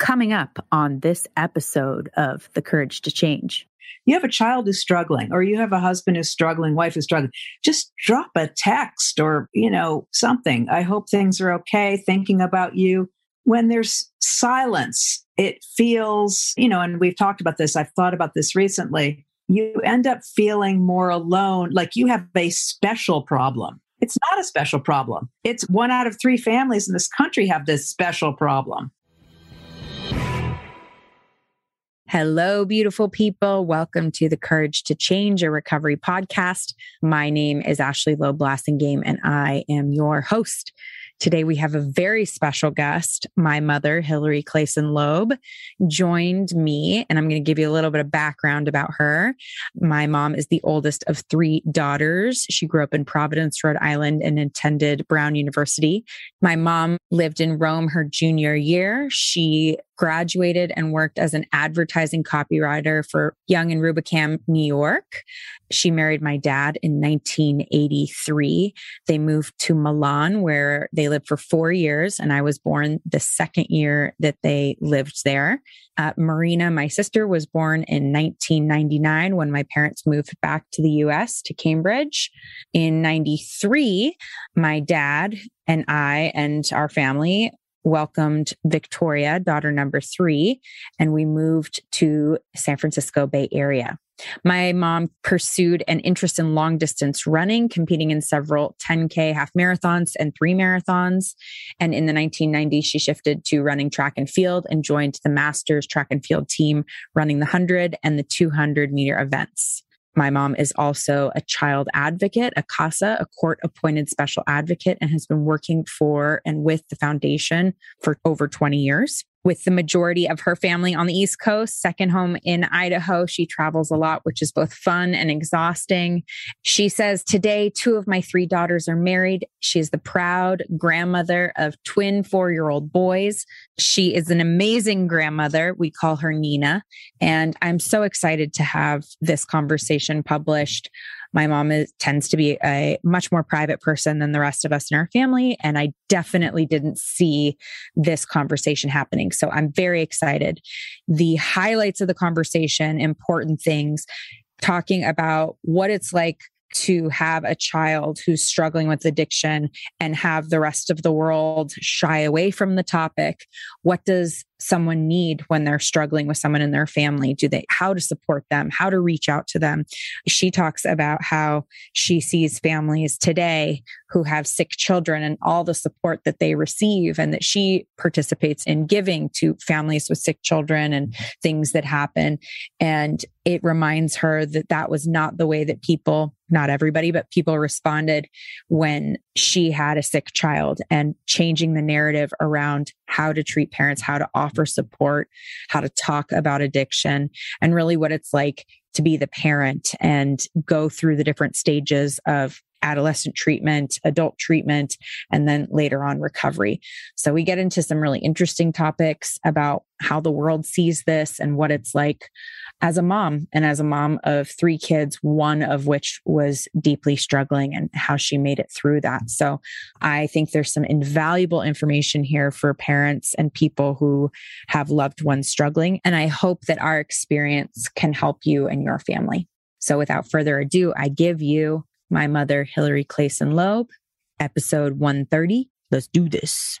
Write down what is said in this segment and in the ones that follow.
coming up on this episode of The Courage to Change. You have a child who's struggling, or you have a husband who's struggling, wife who's struggling. Just drop a text or, you know, something. I hope things are okay, thinking about you. When there's silence, it feels, you know, and we've talked about this, I've thought about this recently. You end up feeling more alone, like you have a special problem. It's not a special problem. It's one out of three families in this country have this special problem. Hello, beautiful people. Welcome to the Courage to Change a Recovery podcast. My name is Ashley Loeb Blassingame, and I am your host. Today, we have a very special guest. My mother, Hillary Clayson Loeb, joined me, and I'm going to give you a little bit of background about her. My mom is the oldest of three daughters. She grew up in Providence, Rhode Island, and attended Brown University. My mom lived in Rome her junior year. She graduated and worked as an advertising copywriter for Young and Rubicam, New York. She married my dad in 1983. They moved to Milan, where they lived for four years, and I was born the second year that they lived there. Uh, Marina, my sister, was born in 1999 when my parents moved back to the US to Cambridge. In 93, my dad and I and our family welcomed Victoria, daughter number three, and we moved to San Francisco Bay Area. My mom pursued an interest in long distance running, competing in several 10K half marathons and three marathons. And in the 1990s, she shifted to running track and field and joined the Masters track and field team, running the 100 and the 200 meter events. My mom is also a child advocate, a CASA, a court appointed special advocate, and has been working for and with the foundation for over 20 years with the majority of her family on the East Coast, second home in Idaho. She travels a lot, which is both fun and exhausting. She says, Today, two of my three daughters are married. She is the proud grandmother of twin four year old boys. She is an amazing grandmother. We call her Nina. And I'm so excited to have this conversation published. My mom is, tends to be a much more private person than the rest of us in our family. And I definitely didn't see this conversation happening. So I'm very excited. The highlights of the conversation, important things, talking about what it's like to have a child who's struggling with addiction and have the rest of the world shy away from the topic what does someone need when they're struggling with someone in their family? Do they how to support them? How to reach out to them? She talks about how she sees families today who have sick children and all the support that they receive and that she participates in giving to families with sick children and things that happen. And it reminds her that that was not the way that people not everybody but people responded when she had a sick child and changing the narrative around how to treat parents how to offer support, how to talk about addiction, and really what it's like to be the parent and go through the different stages of adolescent treatment, adult treatment, and then later on recovery. So we get into some really interesting topics about how the world sees this and what it's like as a mom and as a mom of three kids, one of which was deeply struggling and how she made it through that. So I think there's some invaluable information here for parents and people who have loved ones struggling. And I hope that our experience can help you and your family. So without further ado, I give you my mother, Hillary Clayson Loeb, episode 130. Let's do this.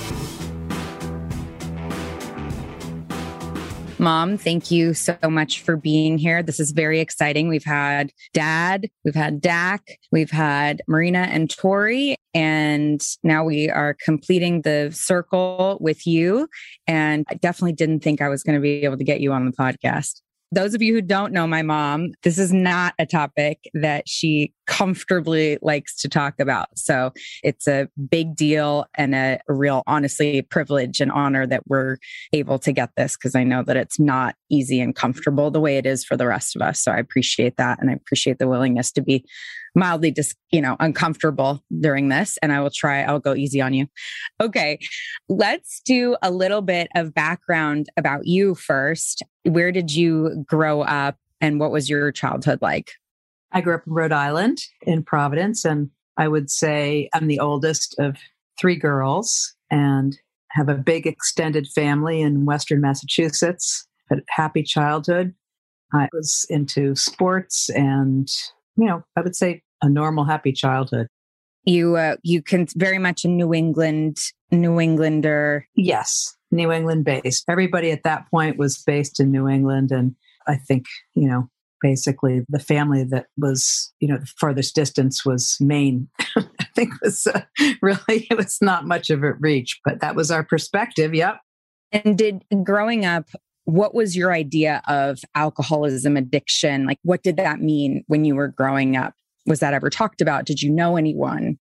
Mom, thank you so much for being here. This is very exciting. We've had Dad, we've had Dak, we've had Marina and Tori, and now we are completing the circle with you. And I definitely didn't think I was going to be able to get you on the podcast. Those of you who don't know my mom, this is not a topic that she comfortably likes to talk about. So it's a big deal and a, real, honestly, privilege and honor that we're able to get this because I know that it's not easy and comfortable the way it is for the rest of us. So I appreciate that. And I appreciate the willingness to be mildly just you know uncomfortable during this and i will try i'll go easy on you. Okay let's do a little bit of background about you first. Where did you grow up and what was your childhood like? I grew up in rhode island in providence and i would say i'm the oldest of three girls and have a big extended family in western massachusetts a happy childhood. I was into sports and you know, I would say a normal, happy childhood. You, uh, you can very much a New England, New Englander. Yes, New England based. Everybody at that point was based in New England. And I think, you know, basically the family that was, you know, the farthest distance was Maine. I think was uh, really, it was not much of a reach, but that was our perspective. Yep. And did growing up, what was your idea of alcoholism addiction? Like, what did that mean when you were growing up? Was that ever talked about? Did you know anyone?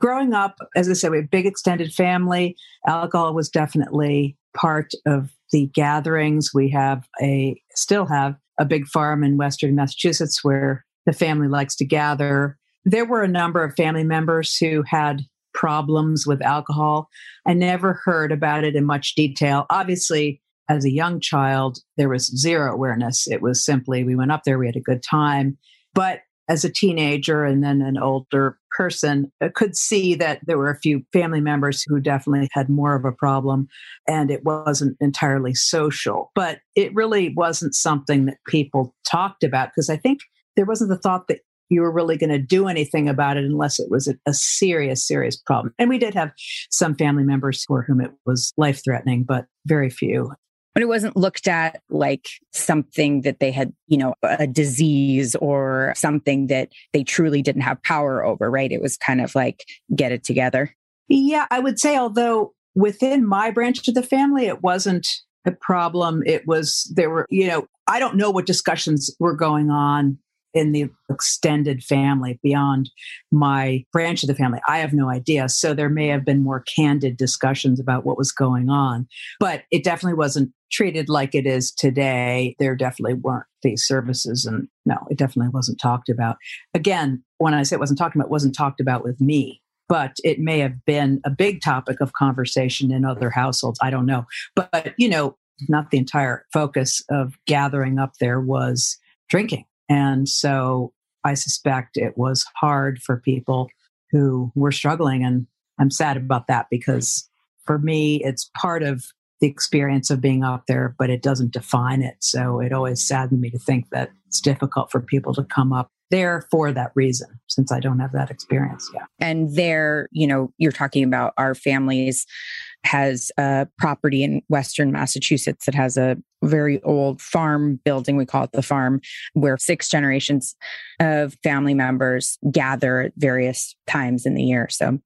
Growing up, as I said, we had a big extended family. Alcohol was definitely part of the gatherings. We have a, still have a big farm in Western Massachusetts where the family likes to gather. There were a number of family members who had problems with alcohol. I never heard about it in much detail. Obviously, as a young child, there was zero awareness. It was simply we went up there, we had a good time. But as a teenager and then an older person, I could see that there were a few family members who definitely had more of a problem and it wasn't entirely social. But it really wasn't something that people talked about because I think there wasn't the thought that you were really going to do anything about it unless it was a, a, serious, serious problem. And we did have some family members for whom it was life threatening, but very few but it wasn't looked at like something that they had, you know, a disease or something that they truly didn't have power over, right? It was kind of like get it together. Yeah, I would say, although within my branch of the family, it wasn't a problem. It was, there were, you know, I don't know what discussions were going on in the extended family beyond my branch of the family. I have no idea. So there may have been more candid discussions about what was going on, but it definitely wasn't treated like it is today. There definitely weren't these services. And no, it definitely wasn't talked about. Again, when I say it wasn't talked about, it wasn't talked about with me. But it may have been a big topic of conversation in other households. I don't know. But, you know, not the entire focus of gathering up there was drinking and so I suspect it was hard for people who were struggling. And I'm sad about that because for me, it's part of the experience of being out there, but it doesn't define it. So it always saddened me to think that it's difficult for people to come up there for that reason, since I don't have that experience yet. And there, you know, you're talking about our families has a property in Western Massachusetts that has a very old farm building. We call it the farm, where six generations of family members gather at various times in the year. So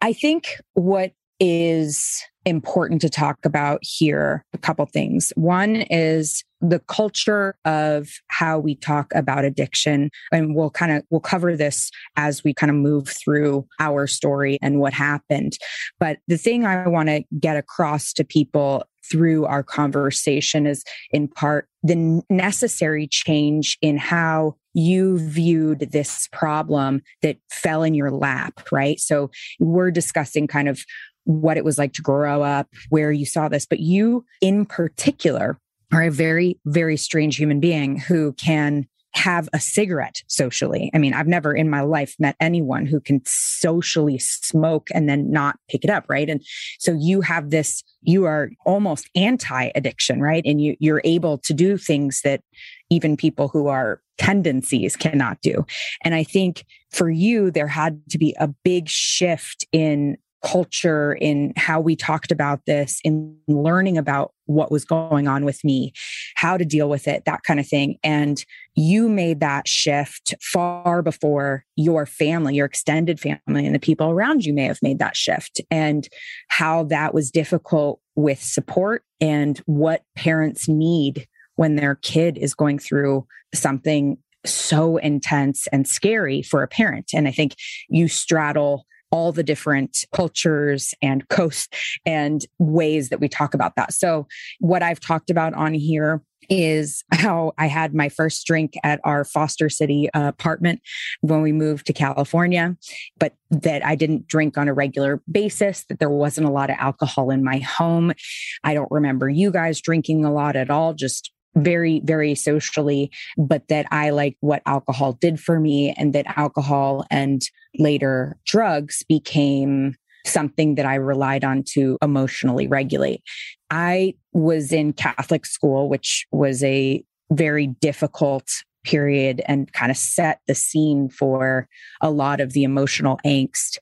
I think what is important to talk about here a couple things. One is the culture of how we talk about addiction and we'll kind of we'll cover this as we kind of move through our story and what happened but the thing i want to get across to people through our conversation is in part the necessary change in how you viewed this problem that fell in your lap, right? So we're discussing kind of what it was like to grow up, where you saw this, but you in particular are a very, very strange human being who can have a cigarette socially. I mean, I've never in my life met anyone who can socially smoke and then not pick it up, right? And so you have this, you are almost anti addiction, right? And you, you're able to do things that even people who are tendencies cannot do. And I think for you, there had to be a big shift in culture in how we talked about this in learning about what was going on with me how to deal with it that kind of thing and you made that shift far before your family your extended family and the people around you may have made that shift and how that was difficult with support and what parents need when their kid is going through something so intense and scary for a parent. And I think you straddle all the different cultures and coasts and ways that we talk about that. So, what I've talked about on here is how I had my first drink at our Foster City apartment when we moved to California, but that I didn't drink on a regular basis, that there wasn't a lot of alcohol in my home. I don't remember you guys drinking a lot at all, just very, very socially, but that I like what alcohol did for me and that alcohol and later drugs became something that I relied on to emotionally regulate. I was in Catholic school, which was a very difficult period and kind of set the scene for a lot of the emotional angst.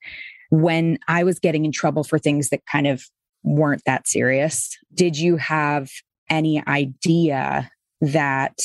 When I was getting in trouble for things that kind of weren't that serious, did you have any idea that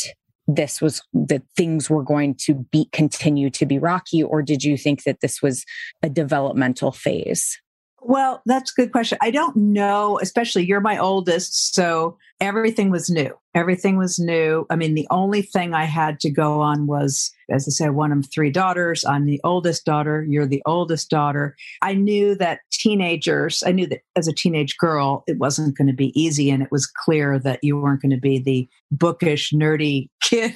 this was that things were going to be continue to be rocky or did you think that this was a developmental phase well, that's a good question. I don't know, especially you're my oldest. So everything was new. Everything was new. I mean, the only thing I had to go on was, as I said, one of three daughters. I'm the oldest daughter. You're the oldest daughter. I knew that teenagers, I knew that as a teenage girl, it wasn't going to be easy. And it was clear that you weren't going to be the bookish, nerdy kid.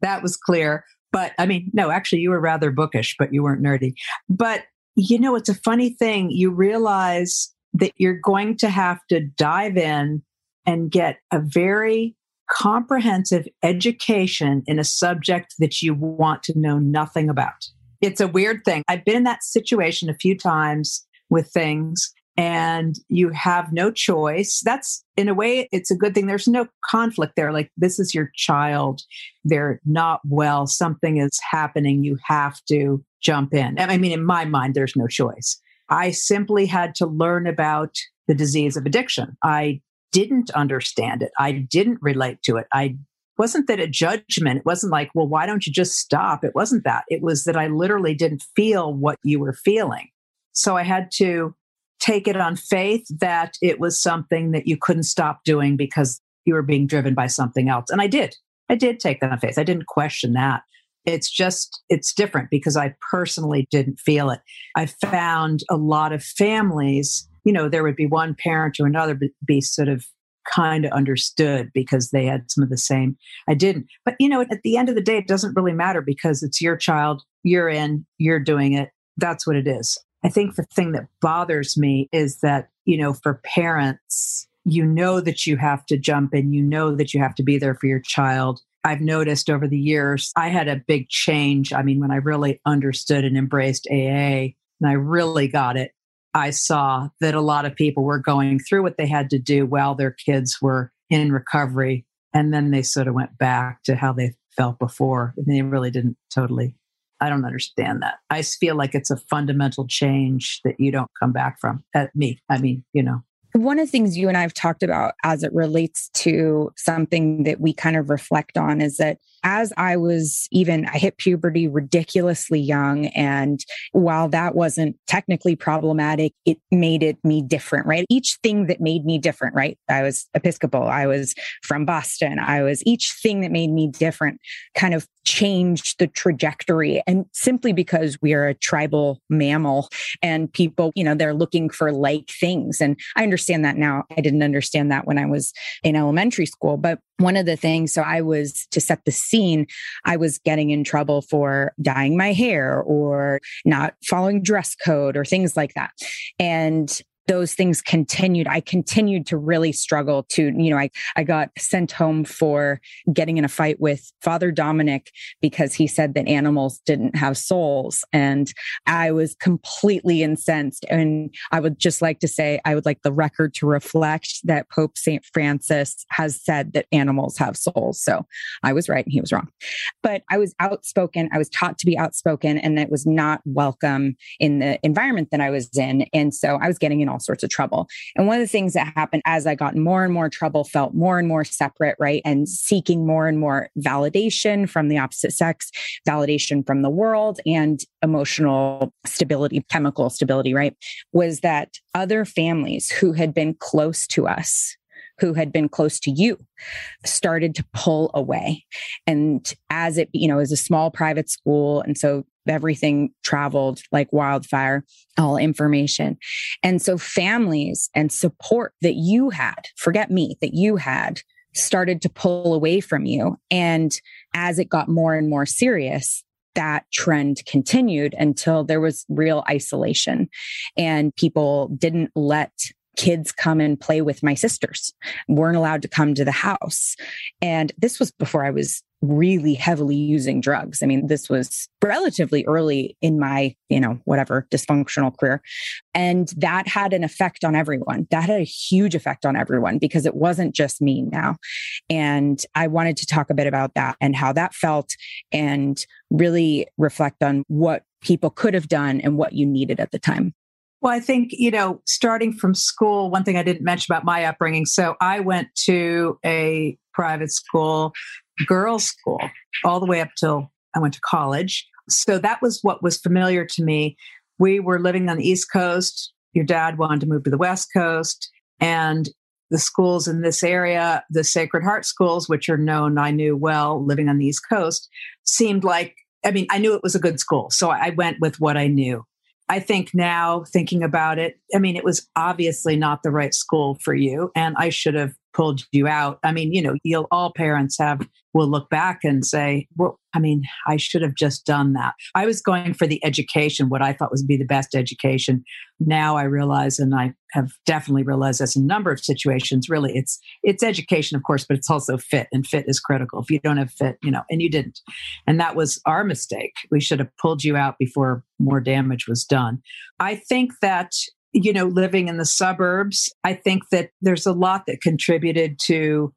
that was clear. But I mean, no, actually, you were rather bookish, but you weren't nerdy. But you know, it's a funny thing. You realize that you're going to have to dive in and get a very comprehensive education in a subject that you want to know nothing about. It's a weird thing. I've been in that situation a few times with things and you have no choice. That's in a way, it's a good thing. There's no conflict there. Like, this is your child. They're not well. Something is happening. You have to jump in. I mean, in my mind, there's no choice. I simply had to learn about the disease of addiction. I didn't understand it. I didn't relate to it. I wasn't that a judgment. It wasn't like, well, why don't you just stop? It wasn't that. It was that I literally didn't feel what you were feeling. So I had to take it on faith that it was something that you couldn't stop doing because you were being driven by something else. And I did. I did take that on faith. I didn't question that. It's just, it's different because I personally didn't feel it. I found a lot of families, you know, there would be one parent or another be sort of kind of understood because they had some of the same. I didn't. But, you know, at the end of the day, it doesn't really matter because it's your child, you're in, you're doing it. That's what it is. I think the thing that bothers me is that, you know, for parents, you know that you have to jump in, you know that you have to be there for your child. I've noticed over the years, I had a big change. I mean, when I really understood and embraced AA and I really got it, I saw that a lot of people were going through what they had to do while their kids were in recovery. And then they sort of went back to how they felt before. And they really didn't totally I don't understand that. I feel like it's a fundamental change that you don't come back from. At me, I mean, you know. One of the things you and I have talked about as it relates to something that we kind of reflect on is that as I was even, I hit puberty ridiculously young. And while that wasn't technically problematic, it made it me different, right? Each thing that made me different, right? I was Episcopal, I was from Boston, I was each thing that made me different kind of changed the trajectory. And simply because we are a tribal mammal and people, you know, they're looking for like things. And I understand that now. I didn't understand that when I was in elementary school. But one of the things, so I was to set the scene, I was getting in trouble for dyeing my hair or not following dress code or things like that. And those things continued. I continued to really struggle to, you know, I, I got sent home for getting in a fight with Father Dominic because he said that animals didn't have souls. And I was completely incensed. And I would just like to say, I would like the record to reflect that Pope St. Francis has said that animals have souls. So I was right and he was wrong. But I was outspoken. I was taught to be outspoken and it was not welcome in the environment that I was in. And so I was getting in all all sorts of trouble. And one of the things that happened as I got more and more trouble, felt more and more separate, right? And seeking more and more validation from the opposite sex, validation from the world, and emotional stability, chemical stability, right? Was that other families who had been close to us who had been close to you started to pull away. And as it, you know, as a small private school. And so everything traveled like wildfire, all information. And so families and support that you had, forget me, that you had started to pull away from you. And as it got more and more serious, that trend continued until there was real isolation and people didn't let kids come and play with my sisters weren't allowed to come to the house and this was before i was really heavily using drugs. I mean this was relatively early in my you know whatever dysfunctional career. And that had an effect on everyone. That had a huge effect on everyone because it wasn't just me now. And i wanted to talk a bit about that and how that felt and really reflect on what people could have done and what you needed at the time. Well, I think, you know, starting from school, one thing I didn't mention about my upbringing. So I went to a private school, girls' school, all the way up till I went to college. So that was what was familiar to me. We were living on the East Coast. Your dad wanted to move to the West Coast. And the schools in this area, the Sacred Heart schools, which are known, I knew well living on the East Coast, seemed like, I mean, I knew it was a good school. So I went with what I knew. I think now thinking about it, I mean, it was obviously not the right school for you. And I should have pulled you out. I mean, you know, you'll all parents have will look back and say, well, I mean, I should have just done that. I was going for the education, what I thought was be the best education. Now I realize, and I have definitely realized this in a number of situations, really it's it's education, of course, but it's also fit, and fit is critical. If you don't have fit, you know, and you didn't. And that was our mistake. We should have pulled you out before more damage was done. I think that you know, living in the suburbs, I think that there's a lot that contributed to,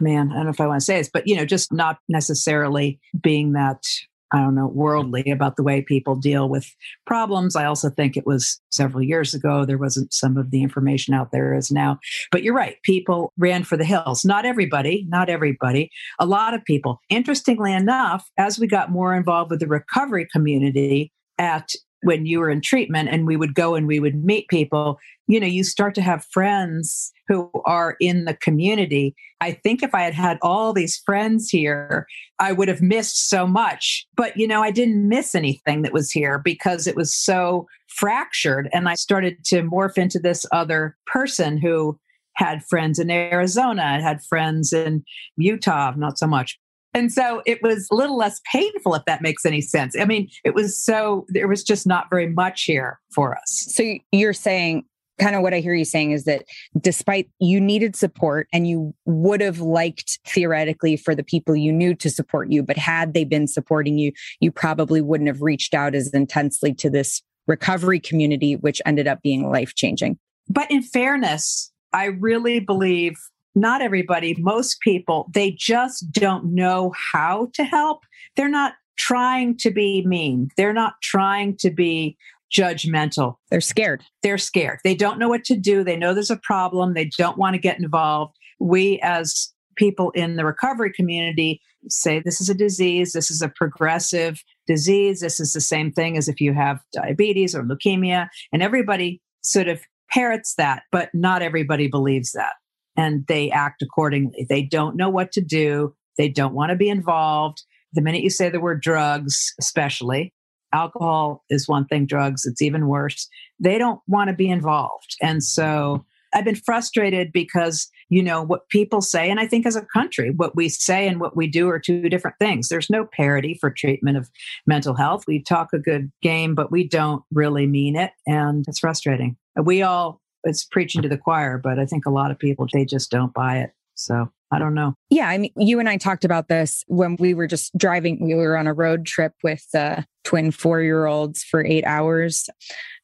man, I don't know if I want to say this, but, you know, just not necessarily being that, I don't know, worldly about the way people deal with problems. I also think it was several years ago. There wasn't some of the information out there as now. But you're right. People ran for the hills. Not everybody, not everybody. A lot of people. Interestingly enough, as we got more involved with the recovery community, at when you were in treatment and we would go and we would meet people, you know, you start to have friends who are in the community. I think if I had had all these friends here, I would have missed so much. But, you know, I didn't miss anything that was here because it was so fractured. And I started to morph into this other person who had friends in Arizona, had friends in Utah, not so much, and so it was a little less painful, if that makes any sense. I mean, it was so, there was just not very much here for us. So you're saying, kind of what I hear you saying is that despite you needed support and you would have liked theoretically for the people you knew to support you, but had they been supporting you, you probably wouldn't have reached out as intensely to this recovery community, which ended up being life changing. But in fairness, I really believe not everybody, most people, they just don't know how to help. They're not trying to be mean. They're not trying to be judgmental. They're scared. They're scared. They don't know what to do. They know there's a problem. They don't want to get involved. We, as people in the recovery community, say this is a disease, this is a progressive disease, this is the same thing as if you have diabetes or leukemia. And everybody sort of parrots that, but not everybody believes that and they act accordingly. They don't know what to do. They don't want to be involved. The minute you say the word drugs, especially alcohol is one thing, drugs, it's even worse. They don't want to be involved. And so I've been frustrated because, you know, what people say, and I think as a country, what we say and what we do are two different things. There's no parity for treatment of mental health. We talk a good game, but we don't really mean it. And it's frustrating. We all it's preaching to the choir, but I think a lot of people they just don't buy it. So I don't know. Yeah, I mean, you and I talked about this when we were just driving. We were on a road trip with uh, twin four year olds for eight hours.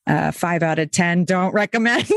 Uh, five out of ten don't recommend.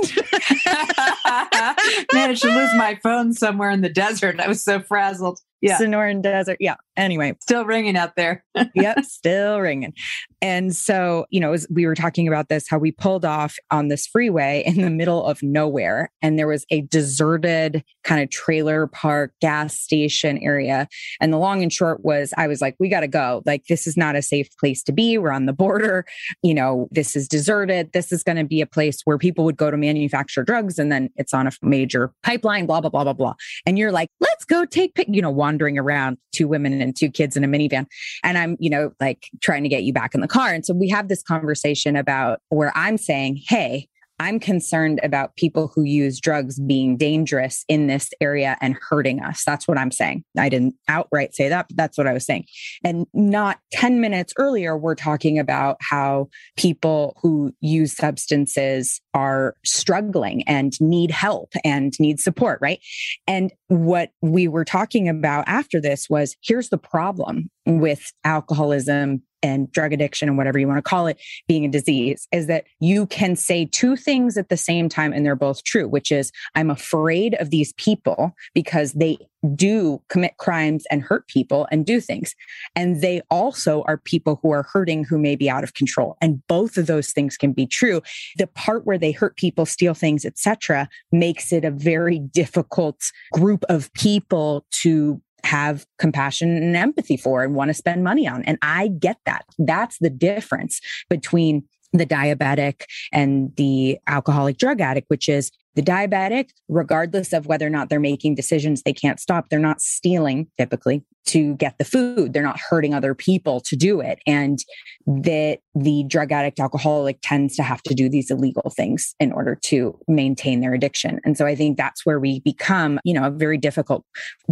Managed to lose my phone somewhere in the desert. I was so frazzled. Yeah, Sonoran Desert. Yeah, Anyway, still ringing out there. yep, still ringing. And so, you know, as we were talking about this, how we pulled off on this freeway in the middle of nowhere, and there was a deserted kind of trailer park gas station area. And the long and short was, I was like, we got to go. Like, this is not a safe place to be. We're on the border. You know, this is deserted. This is going to be a place where people would go to manufacture drugs, and then it's on a major pipeline, blah, blah, blah, blah, blah. And you're like, let's go take, you know, wandering around two women and two kids in a minivan. And I'm, you know, like trying to get you back in the car. And so we have this conversation about where I'm saying, hey, I'm concerned about people who use drugs being dangerous in this area and hurting us. That's what I'm saying. I didn't outright say that, but that's what I was saying. And not 10 minutes earlier, we're talking about how people who use substances are struggling and need help and need support, right? And what we were talking about after this was here's the problem with alcoholism and drug addiction and whatever you want to call it being a disease is that you can say two things at the same time and they're both true, which is I'm afraid of these people because they do commit crimes and hurt people and do things. And they also are people who are hurting who may be out of control. And both of those things can be true. The part where they hurt people, steal things, etc., makes it a very difficult group of people to have compassion and empathy for and want to spend money on. And I get that. That's the difference between the diabetic and the alcoholic drug addict, which is the diabetic, regardless of whether or not they're making decisions they can't stop, they're not stealing typically to get the food. They're not hurting other people to do it. And that the drug addict alcoholic tends to have to do these illegal things in order to maintain their addiction. And so I think that's where we become, you know, a very difficult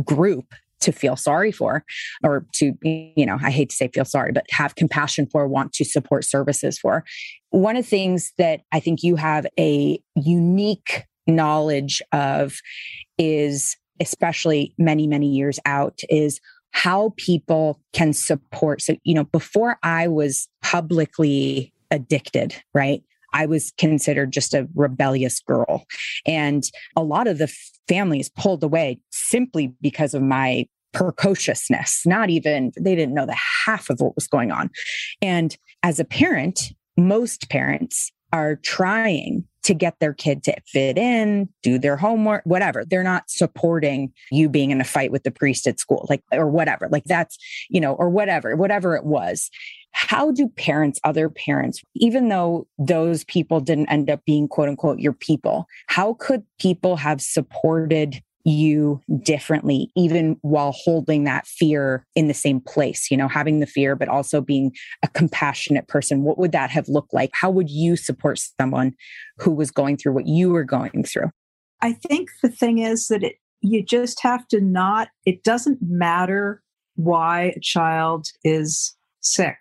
group to feel sorry for or to you know i hate to say feel sorry but have compassion for want to support services for. One of the things that i think you have a unique knowledge of is especially many many years out is how people can support. So you know before i was publicly addicted right I was considered just a rebellious girl. And a lot of the families pulled away simply because of my precociousness, not even, they didn't know the half of what was going on. And as a parent, most parents are trying to get their kid to fit in, do their homework, whatever. They're not supporting you being in a fight with the priest at school, like, or whatever. Like that's, you know, or whatever, whatever it was how do parents, other parents, even though those people didn't end up being quote unquote your people, how could people have supported you differently, even while holding that fear in the same place, you know, having the fear, but also being a compassionate person? What would that have looked like? How would you support someone who was going through what you were going through? I think the thing is that it, you just have to not, it doesn't matter why a child is sick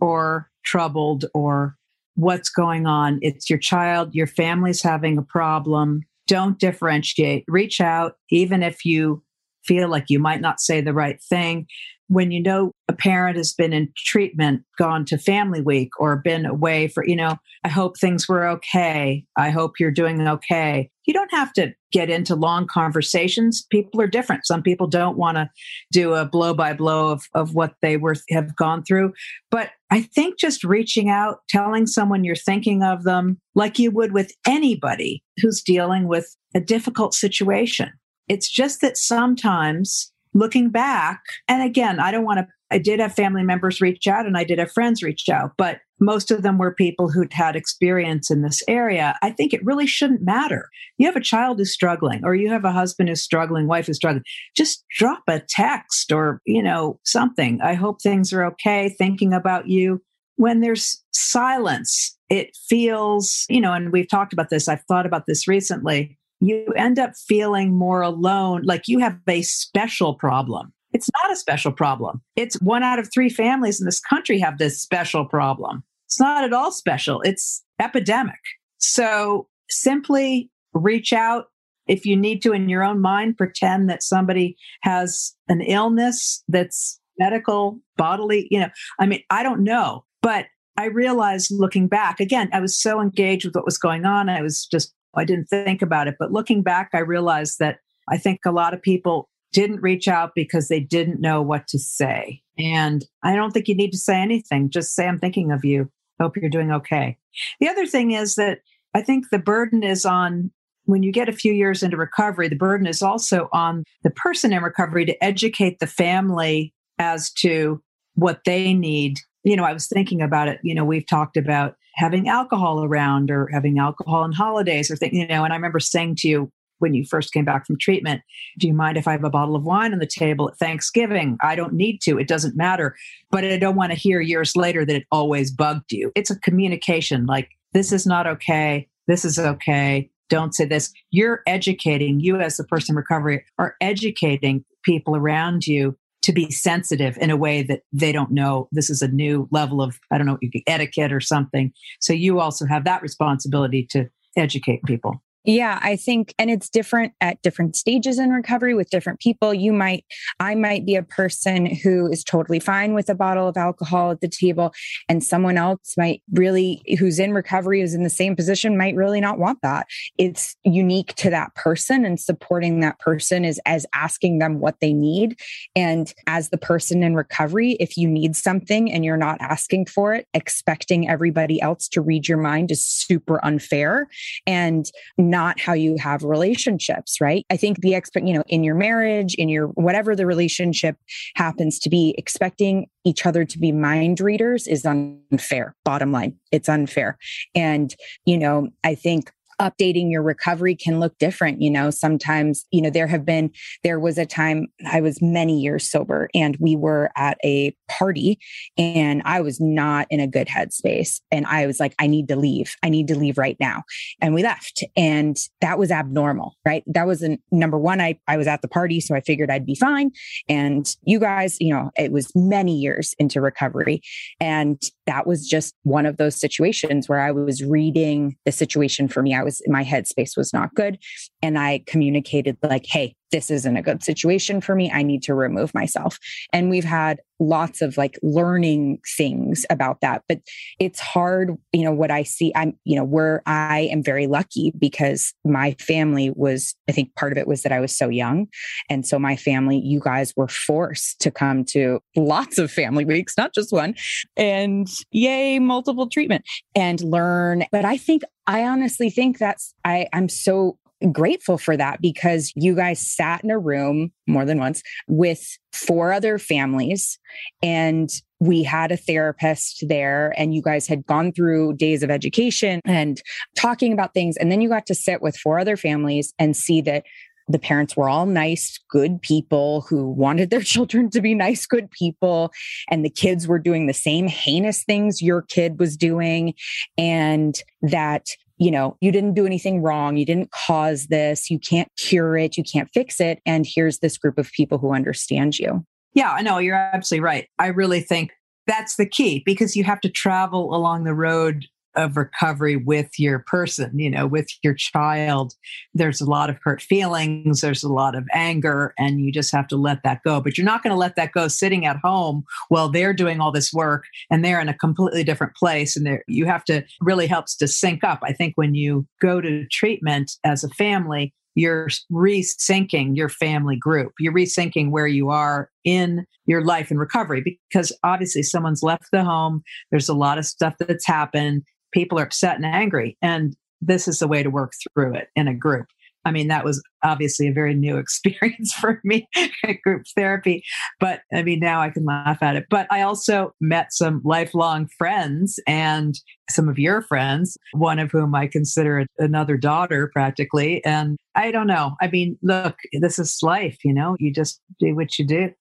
or troubled or what's going on. It's your child, your family's having a problem. Don't differentiate. Reach out, even if you feel like you might not say the right thing when you know a parent has been in treatment, gone to family week, or been away for, you know, I hope things were okay. I hope you're doing okay. You don't have to get into long conversations. People are different. Some people don't want to do a blow by blow of, of what they were have gone through. But I think just reaching out, telling someone you're thinking of them like you would with anybody who's dealing with a difficult situation. It's just that sometimes looking back, and again, I don't want to, I did have family members reach out and I did have friends reach out, but most of them were people who'd had experience in this area. I think it really shouldn't matter. You have a child who's struggling, or you have a husband who's struggling, wife who's struggling. Just drop a text or, you know, something. I hope things are okay, thinking about you. When there's silence, it feels, you know, and we've talked about this, I've thought about this recently you end up feeling more alone, like you have a special problem. It's not a special problem. It's one out of three families in this country have this special problem. It's not at all special, it's epidemic. So simply reach out. If you need to, in your own mind, pretend that somebody has an illness that's medical, bodily, you know, I mean, I don't know. But I realized looking back, again, I was so engaged with what was going on. I was just I didn't think about it. But looking back, I realized that I think a lot of people didn't reach out because they didn't know what to say. And I don't think you need to say anything. Just say, I'm thinking of you. Hope you're doing okay. The other thing is that I think the burden is on when you get a few years into recovery, the burden is also on the person in recovery to educate the family as to what they need. You know, I was thinking about it. You know, we've talked about having alcohol around or having alcohol on holidays or things, you know, and I remember saying to you, when you first came back from treatment. Do you mind if I have a bottle of wine on the table at Thanksgiving? I don't need to. It doesn't matter. But I don't want to hear years later that it always bugged you. It's a communication like, this is not okay. This is okay. Don't say this. You're educating, you as the person recovery are educating people around you to be sensitive in a way that they don't know this is a new level of i don't know etiquette or something. So you also have that responsibility to educate people yeah, I think, and it's different at different stages in recovery with different people. You might, I might be a person who is totally fine with a bottle of alcohol at the table, and someone else might really, who's in recovery, who's in the same position, might really not want that. It's unique to that person, and supporting that person is as asking them what they need. And as the person in recovery, if you need something and you're not asking for it, expecting everybody else to read your mind is super unfair. And not how you have relationships, right? I think the expect, you know, in your marriage, in your whatever the relationship happens to be, expecting each other to be mind readers is unfair. Bottom line, it's unfair. And, you know, I think updating your recovery can look different. You know, sometimes, you know, there have been, there was a time I was many years sober and we were at a party and I was not in a good headspace. And I was like, I need to leave. I need to leave right now. And we left. And that was abnormal, right? That was a number one. I, I was at the party, so I figured I'd be fine. And you guys, you know, it was many years into recovery. And that was just one of those situations where I was reading the situation for me. I was, my headspace was not good. And I communicated like, Hey, this isn't a good situation for me. I need to remove myself. And we've had lots of like learning things about that. But it's hard, you know, what I see, I'm, you know, where I am very lucky because my family was, I think part of it was that I was so young. And so my family, you guys were forced to come to lots of family weeks, not just one, and yay, multiple treatment and learn. But I think I honestly think that's I I'm so grateful for that because you guys sat in a room more than once with four other families and we had a therapist there and you guys had gone through days of education and talking about things and then you got to sit with four other families and see that the parents were all nice, good people who wanted their children to be nice, good people. And the kids were doing the same heinous things your kid was doing. And that you know, you didn't do anything wrong. You didn't cause this. You can't cure it. You can't fix it. And here's this group of people who understand you. Yeah, I know. You're absolutely right. I really think that's the key because you have to travel along the road of recovery with your person, you know, with your child. There's a lot of hurt feelings, there's a lot of anger, and you just have to let that go. But you're not going to let that go sitting at home while they're doing all this work and they're in a completely different place. And you have to really helps to sync up. I think when you go to treatment as a family, you're resyncing your family group. You're resyncing where you are in your life and recovery because obviously someone's left the home. There's a lot of stuff that's happened people are upset and angry. And this is the way to work through it in a group. I mean, that was obviously a very new experience for me, at group therapy. But I mean, now I can laugh at it. But I also met some lifelong friends and some of your friends, one of whom I consider another daughter practically. And I don't know. I mean, look, this is life, you know, you just do what you do.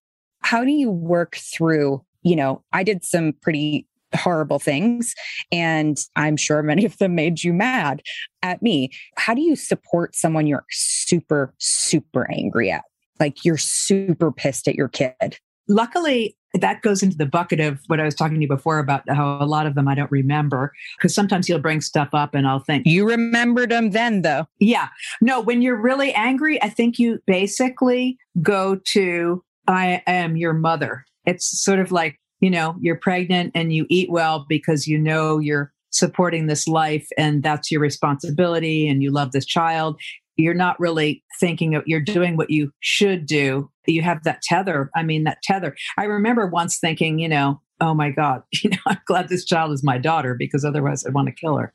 How do you work through? You know, I did some pretty horrible things. And I'm sure many of them made you mad at me. How do you support someone you're super, super angry at? Like you're super pissed at your kid. Luckily, that goes into the bucket of what I was talking to you before about how a lot of them I don't remember because sometimes you'll bring stuff up and I'll think you remembered them then though. Yeah. No, when you're really angry, I think you basically go to I am your mother. It's sort of like you know, you're pregnant and you eat well because you know you're supporting this life and that's your responsibility and you love this child. you're not really thinking of you're doing what you should do. You have that tether i mean that tether. I remember once thinking you know oh my god you know i'm glad this child is my daughter because otherwise i'd want to kill her.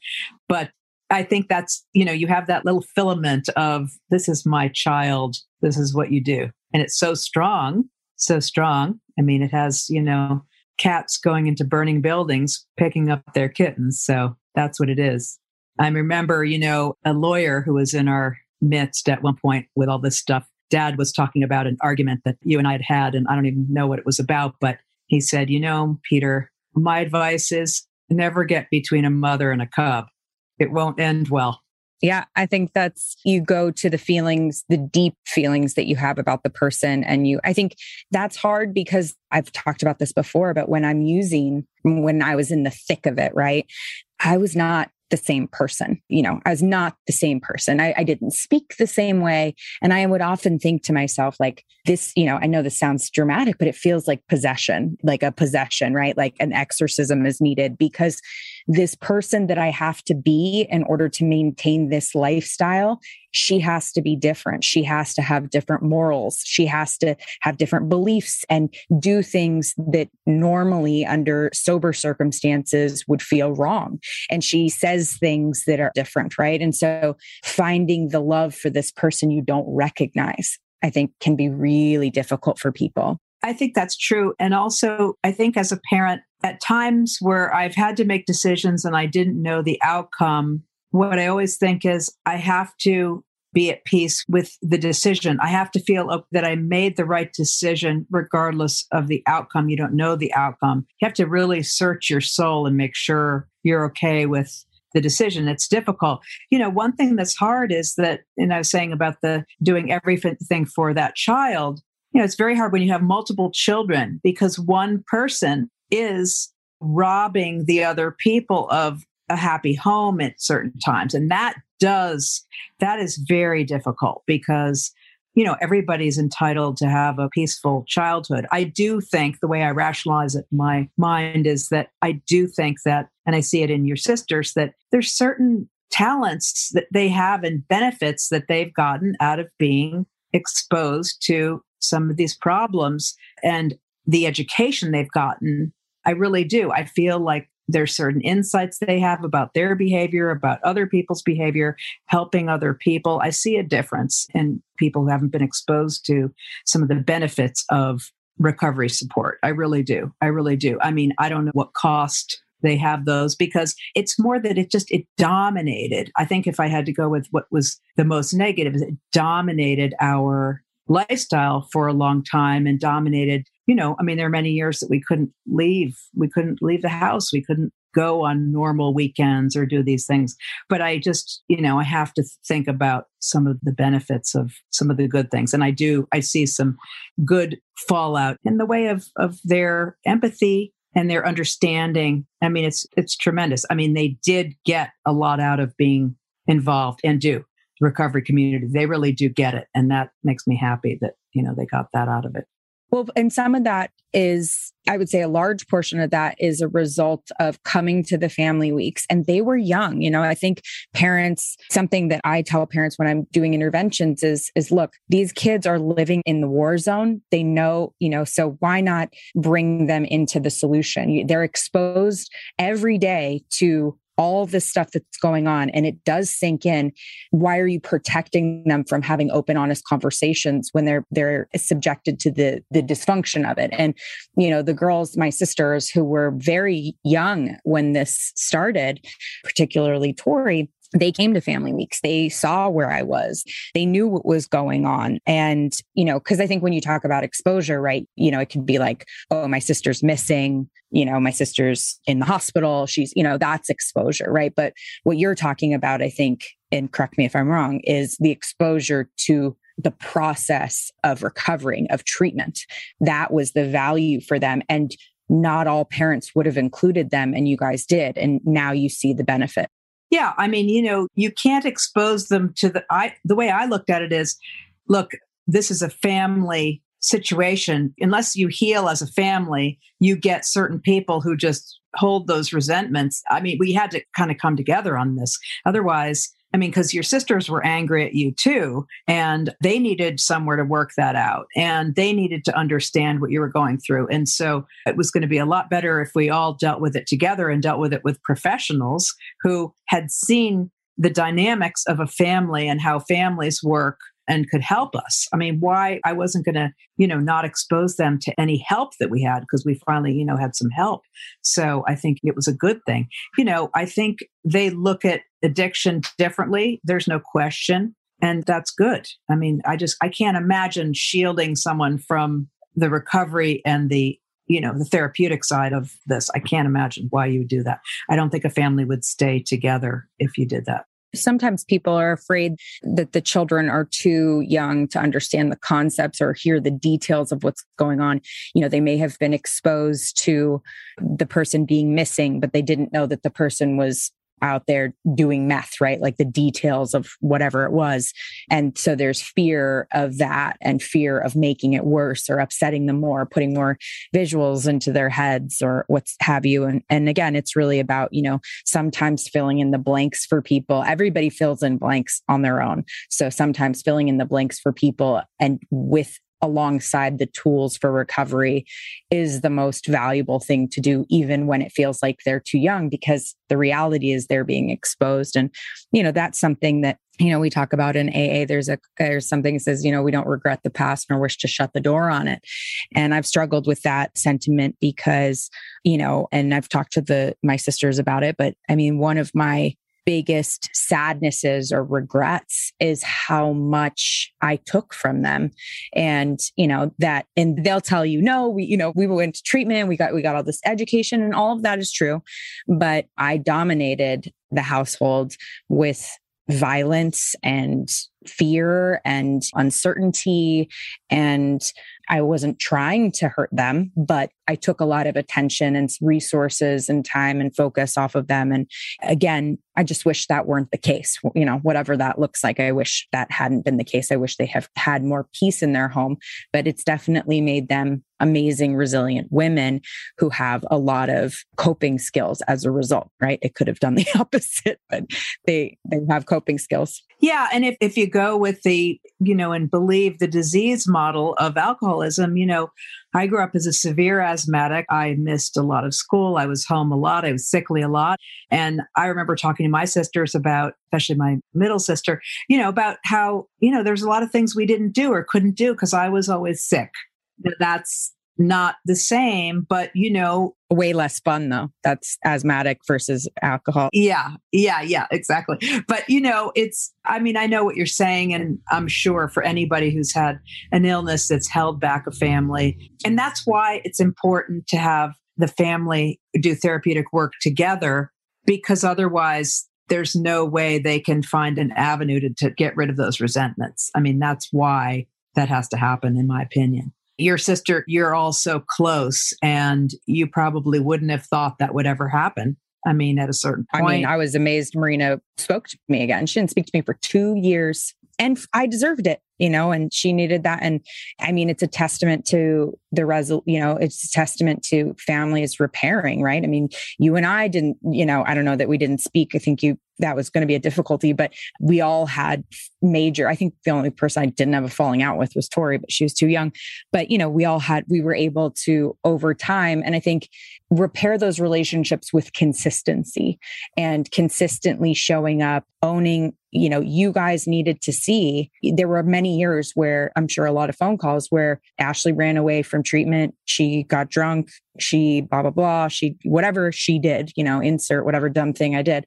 But i think that's you know you have that little filament of this is my child. This is what you do. And it's so strong so strong. I mean it has you know cats going into burning buildings picking up their kittens so that's what it is i remember you know a lawyer who was in our midst at one point with all this stuff. Dad was talking about an argument that you and I had had, and I don't even know what it was about, but he said, You know, Peter, my advice is never get between a mother and a cub. It won't end well. Yeah, I think that's you go to the feelings, the deep feelings that you have about the person. And you, I think that's hard because I've talked about this before, but when I'm using, when I was in the thick of it, right? I was not the same person. You know, I was not the same person. I, I, didn't speak the same way. And I would often think to myself, like, this, you know, I know this sounds dramatic, but it feels like possession, like a possession, right? Like an exorcism is needed because this person that I have to be in order to maintain this lifestyle, she has to be different. She has to have different morals. She has to have different beliefs and do things that normally under sober circumstances would feel wrong. And she says things that are different, right? And so finding the love for this person you don't recognize, I think can be really difficult for people. I think that's true. And also, I think as a parent, at times where I've had to make decisions and I didn't know the outcome, what I always think is I have to be at peace with the decision. I have to feel that I made the right decision regardless of the outcome. You don't know the outcome. You have to really search your soul and make sure you're okay with the decision. It's difficult. You know, one thing that's hard is that, and I was saying about the doing everything for that child, you know, it's very hard when you have multiple children because one person is robbing the other people of a happy home at certain times. And that does that is very difficult because you know everybody's entitled to have a peaceful childhood. I do think the way i rationalize it in my mind is that i do think that and i see it in your sisters that there's certain talents that they have and benefits that they've gotten out of being exposed to some of these problems and the education they've gotten I really do. I feel like there's certain insights they have about their behavior, about other people's behavior, helping other people. I see a difference in people who haven't been exposed to some of the benefits of recovery support. I really do. I really do. I mean, I don't know what cost they have those because it's more that it just it dominated. I think if I had to go with what was the most negative, it dominated our lifestyle for a long time and dominated you know, I mean, there are many years that we couldn't leave. We couldn't leave the house. We couldn't go on normal weekends or do these things. But I just, you know, I have to think about some of the benefits of some of the good things. And I do, I see some good fallout in the way of, of their empathy and their understanding. I mean, it's, it's tremendous. I mean, they did get a lot out of being involved and do recovery community. They really do get it. And that makes me happy that, you know, they got that out of it. Well, and some of that is, I would say a large portion of that is a result of coming to the family weeks. And they were young. You know, I think parents, something that I tell parents when I'm doing interventions is, is look, these kids are living in the war zone. They know, you know, so why not bring them into the solution? They're exposed every day to all this stuff that's going on and it does sink in why are you protecting them from having open honest conversations when they're they're subjected to the the dysfunction of it? And you know the girls my sisters who were very young when this started particularly tori they came to family weeks. They saw where i was. They knew what was going on. And you know because i think when you talk about exposure right you know it could be like oh my sister's missing you know my sister's in the hospital. She's you know that's exposure right? But what you're talking about i think and correct me if i'm wrong is the exposure to the process of recovering of treatment. That was the value for them. And not all parents would have included them and you guys did. And now you see the benefit yeah, I mean, you know, you can't expose them to the I the way I looked at it is look, this is a family situation. Unless you heal as a family, you get certain people who just hold those resentments. I mean, we had to kind of come together on this. Otherwise, I mean, because your sisters were angry at you too, and they needed somewhere to work that out, and they needed to understand what you were going through. And so it was going to be a lot better if we all dealt with it together and dealt with it with professionals who had seen the dynamics of a family and how families work and could help us. I mean, why I wasn't going to, you know, not expose them to any help that we had because we finally, you know, had some help. So I think it was a good thing. You know, I think they look at addiction differently. There's no question. And that's good. I mean, I just, I can't imagine shielding someone from the recovery and the you know the therapeutic side of this i can't imagine why you would do that i don't think a family would stay together if you did that sometimes people are afraid that the children are too young to understand the concepts or hear the details of what's going on. You know, they may have been exposed to the person being missing, but they didn't know that the person was out there doing meth, right? Like the details of whatever it was. And so there's fear of that and fear of making it worse or upsetting them more, putting more visuals into their heads or what's have you. And, and again, it's really about, you know, sometimes filling in the blanks for people. Everybody fills in blanks on their own. So sometimes filling in the blanks for people and with alongside the tools for recovery is the most valuable thing to do, even when it feels like they're too young, because the reality is they're being exposed. And, you know, that's something that, you know, we talk about in AA. There's a, there's something that says, you know, we don't regret the past nor wish to shut the door on it. And I've struggled with that sentiment because, you know, and I've talked to the, my sisters about it, but I mean, one of my, biggest sadnesses or regrets is how much I took from them. And, you know, that, and they'll tell you, no, we, you know, we went to treatment, we got, we got all this education and all of that is true. But I dominated the household with violence and fear and uncertainty and I wasn't trying to hurt them, but I took a lot of attention and resources and time and focus off of them. And again, I just wish that weren't the case. You know, whatever that looks like, I wish that hadn't been the case. I wish they have had more peace in their home, but it's definitely made them amazing, resilient women who have a lot of coping skills as a result, right? It could have done the opposite, but they, they have coping skills. Yeah. And if, if you go with the, you know, and believe the disease model of alcoholism, you know, I grew up as a severe asthmatic. I missed a lot of school. I was home a lot. I was sickly a lot. And I remember talking to my sisters about, especially my middle sister, you know, about how, you know, there's a lot of things we didn't do or couldn't do because I was always sick. That's not the same, but you know, way less fun though. That's asthmatic versus alcohol. Yeah, yeah, yeah, exactly. But you know, it's, I mean, I know what you're saying, and I'm sure for anybody who's had an illness that's held back a family, and that's why it's important to have the family do therapeutic work together because otherwise there's no way they can find an avenue to, to get rid of those resentments. I mean, that's why that has to happen, in my opinion your sister, you're all so close, and you probably wouldn't have thought that would ever happen. I mean, at a certain point. I mean, I was amazed Marina spoke to me again. She didn't speak to me for two years, and I deserved it you know, and she needed that. And I mean, it's a testament to the result, you know, it's a testament to families repairing, right? I mean, you and I didn't, you know, I don't know that we didn't speak. I think you, that was going to be a difficulty, but we all had major, I think the only person I didn't have a falling out with was Tori, but she was too young. But, you know, we all had, we were able to over time, and I think repair those relationships with consistency and consistently showing up, owning you know you guys needed to see. There were many years where i'm sure a lot of phone calls where ashley ran away from treatment. She got drunk she blah blah blah she whatever she did you know insert whatever dumb thing i did.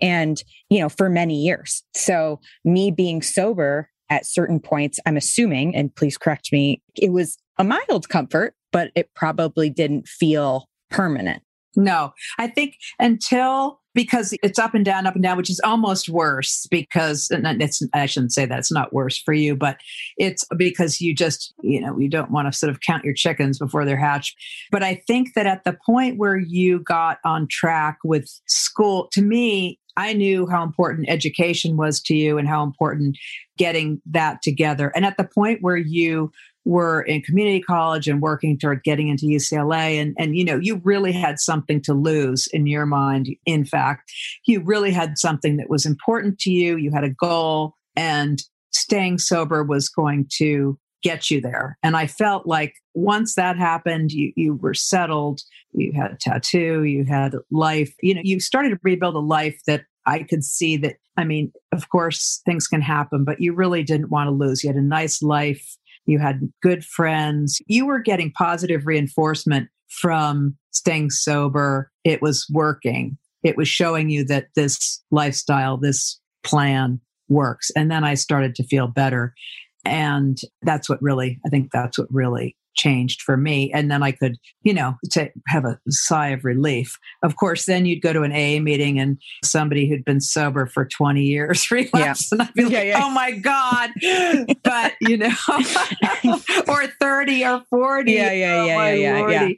And you know for many years. So me being sober at certain points i'm assuming and please correct me it was a mild comfort but it probably didn't feel permanent no i think until because it's up and down, up and down, which is almost worse because it's, I shouldn't say that it's not worse for you, but it's because you just, you know, you don't want to sort of count your chickens before they're hatched. But I think that at the point where you got on track with school, to me, I knew how important education was to you and how important getting that together. And at the point where you were in community college and working toward getting into UCLA and and you know you really had something to lose in your mind. In fact you really had something that was important to you. You had a goal and staying sober was going to get you there. And I felt like once that happened you you were settled. You had a tattoo you had life. You know you started to rebuild a life that I could see that I mean of course things can happen but you really didn't want to lose. You had a nice life you had good friends, you were getting positive reinforcement from staying sober. It was working. It was showing you that this lifestyle, this plan works. And then I started to feel better. And that's what really, I think that's what really changed for me. And then I could, you know, to have a sigh of relief. Of course, then you'd go to an AA meeting and somebody who'd been sober for 20 years relapse. Yeah. And I'd be like, yeah, yeah. oh my God. but, you know, or 30 or 40. Yeah, yeah, oh, yeah, yeah, yeah.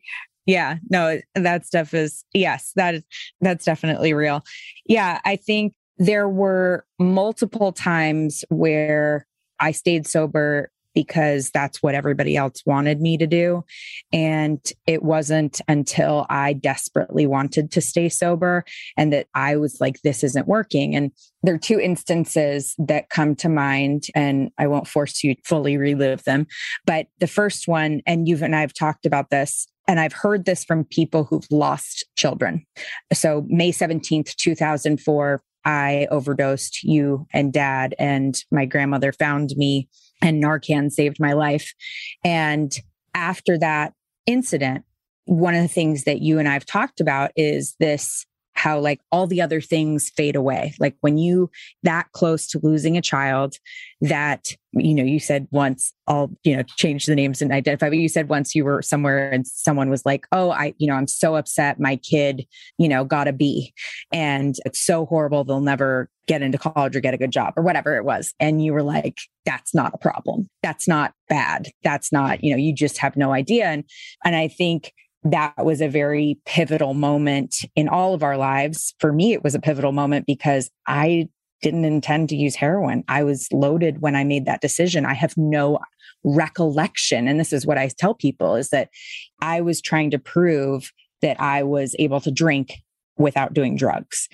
Yeah, no, that stuff is, yes, that is, that's definitely real. Yeah, I think there were multiple times where I stayed sober because that's what everybody else wanted me to do. And it wasn't until I desperately wanted to stay sober and that I was like, this isn't working. And there are two instances that come to mind, and I won't force you to fully relive them. But the first one, and you've and I have talked about this, and I've heard this from people who've lost children. So, May 17th, 2004, I overdosed you and dad, and my grandmother found me and Narcan saved my life. And after that incident, one of the things that you and I've talked about is this how like all the other things fade away. Like when you that close to losing a child that, you know, you said once I'll, you know, change the names and identify, but you said once you were somewhere and someone was like, Oh, I, you know, I'm so upset. My kid, you know, got a B and it's so horrible. They'll never get into college or get a good job or whatever it was. And you were like, that's not a problem. That's not bad. That's not, you know, you just have no idea. And, and I think that was a very pivotal moment in all of our lives. For me, it was a pivotal moment because I didn't intend to use heroin. I was loaded when I made that decision. I have no recollection. And this is what I tell people is that I was trying to prove that I was able to drink without doing drugs.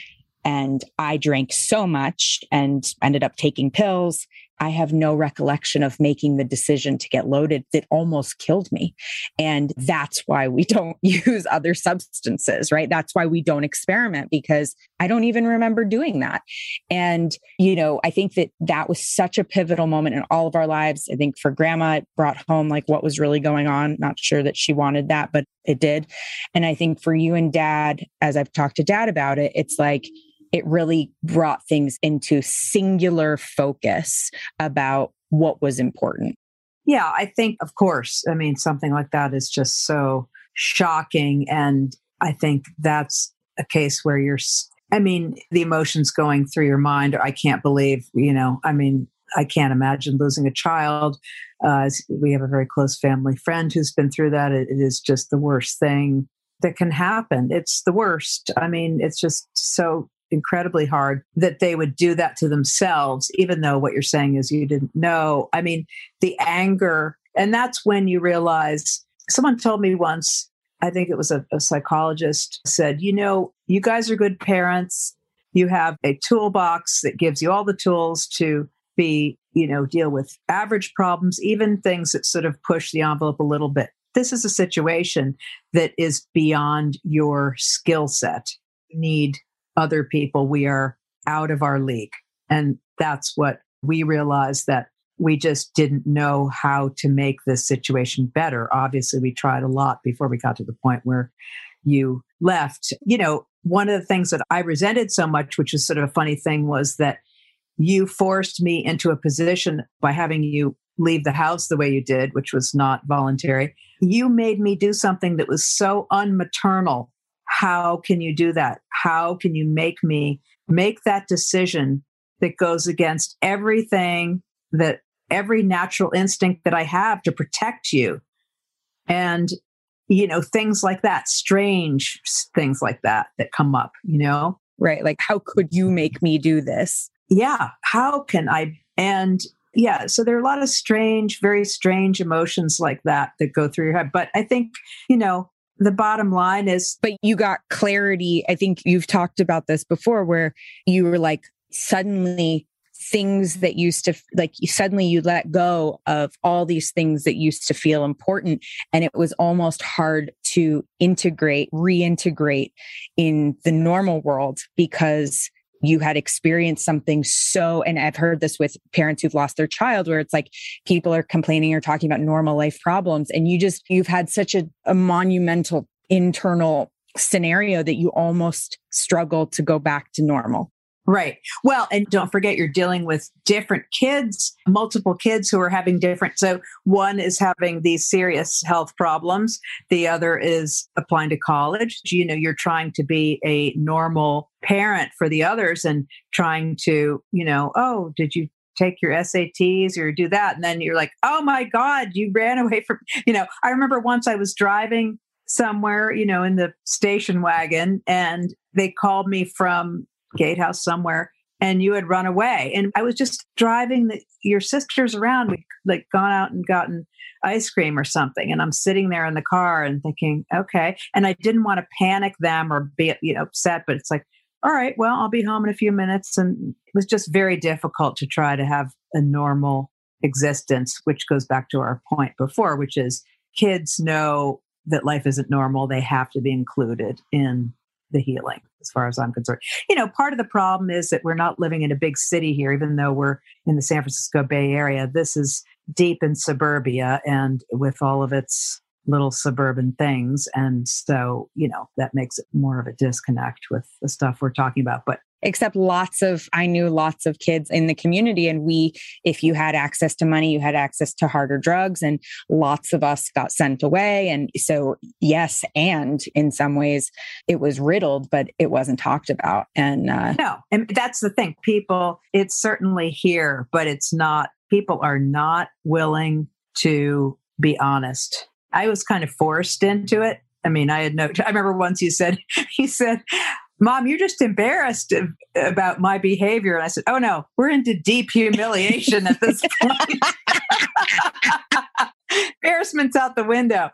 And I drank so much and ended up taking pills I have no recollection of making the decision to get loaded that almost killed me. And that's why we don't use other substances, right? That's why we don't experiment because I don't even remember doing that. And, you know, I think that that was such a pivotal moment in all of our lives. I think for grandma, it brought home like what was really going on. Not sure that she wanted that, but it did. And I think for you and dad, as I've talked to dad about it, it's like, it really brought things into singular focus about what was important. Yeah, I think, of course, I mean, something like that is just so shocking. And I think that's a case where you're, I mean, the emotions going through your mind, I can't believe, you know, I mean, I can't imagine losing a child. Uh, we have a very close family friend who's been through that. it, it is just the worst thing that can happen. It's the worst. I mean, it's just so incredibly hard that they would do that to themselves, even though what you're saying is you didn't know. I mean, the anger, and that's when you realize someone told me once, I think it was a, a psychologist, said, you know, you guys are good parents. You have a toolbox that gives you all the tools to be, you know, deal with average problems, even things that sort of push the envelope a little bit. This is a situation that is beyond your skill set. You need other people, we are out of our league. And that's what we realized that we just didn't know how to make this situation better. Obviously, we tried a lot before we got to the point where you left. You know, one of the things that I resented so much, which is sort of a funny thing, was that you forced me into a position by having you leave the house the way you did, which was not voluntary. You made me do something that was so unmaternal how can you do that? How can you make me make that decision that goes against everything that every natural instinct that I have to protect you? And, you know, things like that, strange things like that that come up, you know? Right. Like, how could you make me do this? Yeah. How can I? And yeah, so there are a lot of strange, very strange emotions like that that go through your head. But I think, you know, the bottom line is. But you got clarity. I think you've talked about this before where you were like, suddenly things that used to like suddenly you let go of all these things that used to feel important and it was almost hard to integrate reintegrate in the normal world because you had experienced something so and i've heard this with parents who've lost their child where it's like people are complaining or talking about normal life problems and you just you've had such a, a monumental internal scenario that you almost struggle to go back to normal Right. Well, and don't forget you're dealing with different kids, multiple kids who are having different. So one is having these serious health problems. The other is applying to college. You know, you're trying to be a normal parent for the others and trying to, you know, oh, did you take your SATs or do that? And then you're like, oh my God, you ran away from, you know, I remember once I was driving somewhere, you know, in the station wagon and they called me from gatehouse somewhere and you had run away. And i was just driving the, your sisters around. We'd like gone out and gotten ice cream or something. And i'm sitting there in the car and thinking okay. And i didn't want to panic them or be you know upset but it's like all right well i'll be home in a few minutes. And it was just very difficult to try to have a normal existence which goes back to our point before which is kids know that life isn't normal. They have to be included in the healing as far as I'm concerned. You know, part of the problem is that we're not living in a big city here, even though we're in the San Francisco Bay Area. This is deep in suburbia and with all of its little suburban things. And so, you know, that makes it more of a disconnect with the stuff we're talking about. But except lots of i knew lots of kids in the community and we if you had access to money you had access to harder drugs and lots of us got sent away. And so yes and in some ways it was riddled but it wasn't talked about. And uh, no and that's the thing. People it's certainly here but it's not people are not willing to be honest. I was kind of forced into it. I mean, I had no. I remember once you said, he said, Mom, you're just embarrassed about my behavior. And I said, Oh, no, we're into deep humiliation at this point. Embarrassment's out the window.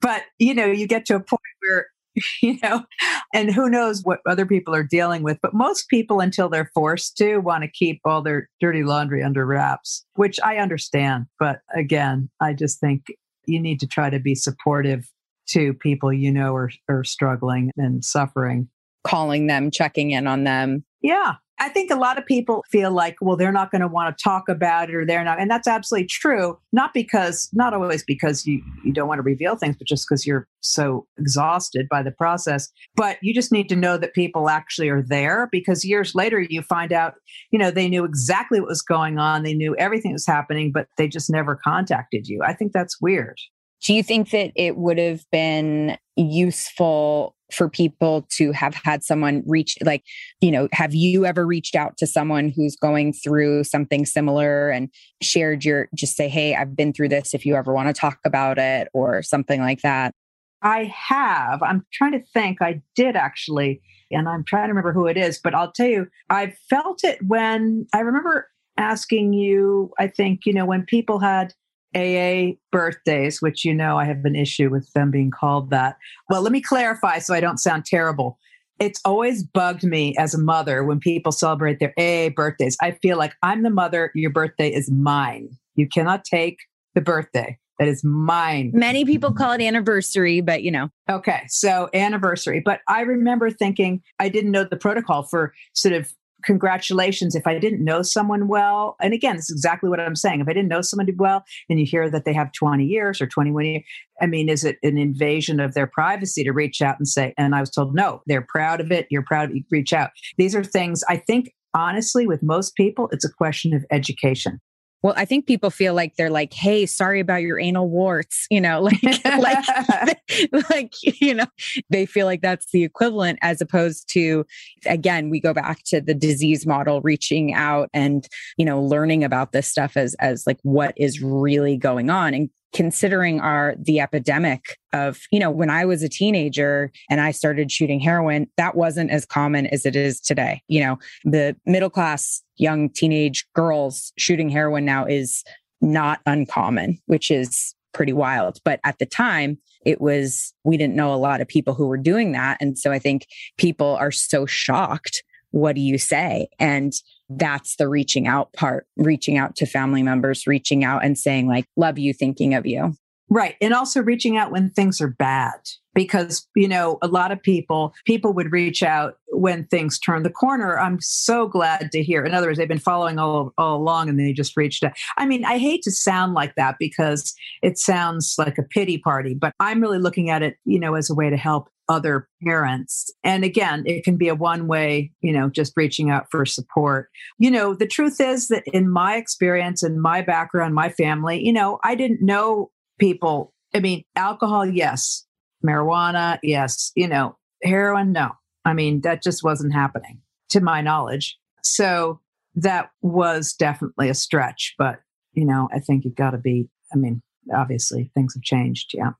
But, you know, you get to a point where, you know, and who knows what other people are dealing with. But most people, until they're forced to, want to keep all their dirty laundry under wraps, which I understand. But again, I just think you need to try to be supportive to people you know are, are struggling and suffering calling them, checking in on them. Yeah. I think a lot of people feel like, well, they're not going to want to talk about it or they're not. And that's absolutely true. Not because, not always because you, you don't want to reveal things, but just because you're so exhausted by the process. But you just need to know that people actually are there because years later you find out, you know, they knew exactly what was going on. They knew everything was happening, but they just never contacted you. I think that's weird. Do you think that it would have been useful for people to have had someone reach like you know have you ever reached out to someone who's going through something similar and shared your just say hey i've been through this if you ever want to talk about it or something like that? I have. I'm trying to think. I did actually and i'm trying to remember who it is but i'll tell you i felt it when i remember asking you i think you know when people had AA birthdays, which you know I have an issue with them being called that. Well, let me clarify so I don't sound terrible. It's always bugged me as a mother when people celebrate their AA birthdays. I feel like I'm the mother, your birthday is mine. You cannot take the birthday. That is mine. Many people call it anniversary, but you know. Okay, so anniversary. But I remember thinking I didn't know the protocol for sort of congratulations. If i didn't know someone well and again this is exactly what i'm saying if i didn't know somebody well and you hear that they have 20 years or 21 years i mean is it an invasion of their privacy to reach out and say and i was told no they're proud of it you're proud of you reach out. These are things i think honestly with most people it's a question of education well, I think people feel like they're like, "Hey, sorry about your anal warts," you know, like, like, like, you know, they feel like that's the equivalent, as opposed to, again, we go back to the disease model, reaching out and you know, learning about this stuff as as like what is really going on, and considering our the epidemic of you know when i was a teenager and i started shooting heroin that wasn't as common as it is today. You know the middle class young teenage girls shooting heroin now is not uncommon which is pretty wild. But at the time it was we didn't know a lot of people who were doing that. And so i think people are so shocked what do you say and that's the reaching out part, reaching out to family members, reaching out and saying, like, love you, thinking of you. Right. And also reaching out when things are bad. Because, you know, a lot of people, people would reach out when things turn the corner. I'm so glad to hear. In other words, they've been following all, all along and they just reached out. I mean, I hate to sound like that because it sounds like a pity party, but I'm really looking at it, you know, as a way to help other parents. And again, it can be a one way, you know, just reaching out for support. You know, the truth is that in my experience and my background, my family, you know, I didn't know people. I mean, alcohol, yes. Marijuana, yes. You know, heroin, no. I mean, that just wasn't happening to my knowledge. So that was definitely a stretch. But, you know, I think you've got to be, I mean, obviously things have changed. Yeah.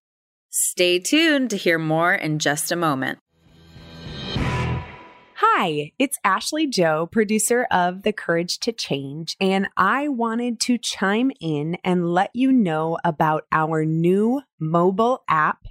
Stay tuned to hear more in just a moment. Hi, it's Ashley Joe, producer of The Courage to Change, and I wanted to chime in and let you know about our new mobile app,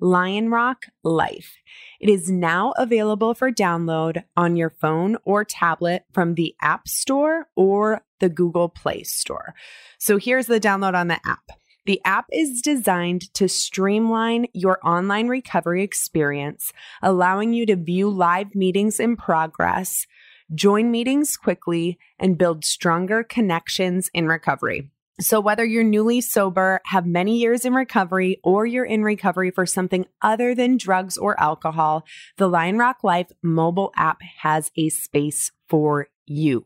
Lionrock Life. It is now available for download on your phone or tablet from the App Store or the Google Play Store. So here's the download on the app. The app is designed to streamline your online recovery experience, allowing you to view live meetings in progress, join meetings quickly, and build stronger connections in recovery. So, whether you're newly sober, have many years in recovery, or you're in recovery for something other than drugs or alcohol, the Lionrock Life mobile app has a space for you.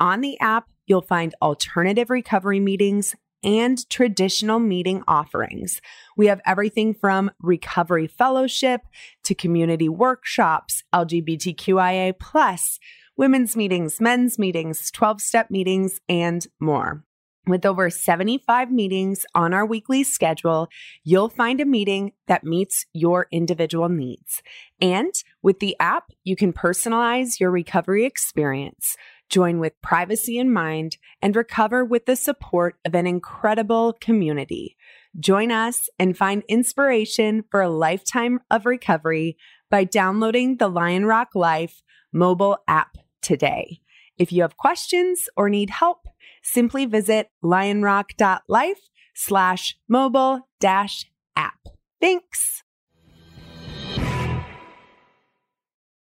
On the app, you'll find alternative recovery meetings and traditional meeting offerings. We have everything from recovery fellowship to community workshops, LGBTQIA, women's meetings, men's meetings, 12 step meetings, and more. With over 75 meetings on our weekly schedule, you'll find a meeting that meets your individual needs. And with the app, you can personalize your recovery experience join with privacy in mind, and recover with the support of an incredible community. Join us and find inspiration for a lifetime of recovery by downloading the Lionrock Life mobile app today. If you have questions or need help, simply visit lionrock.life slash mobile dash app. Thanks.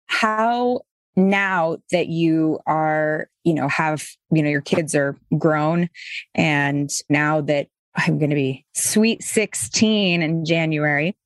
How now that you are, you know, have, you know, your kids are grown and now that I'm going to be sweet 16 in January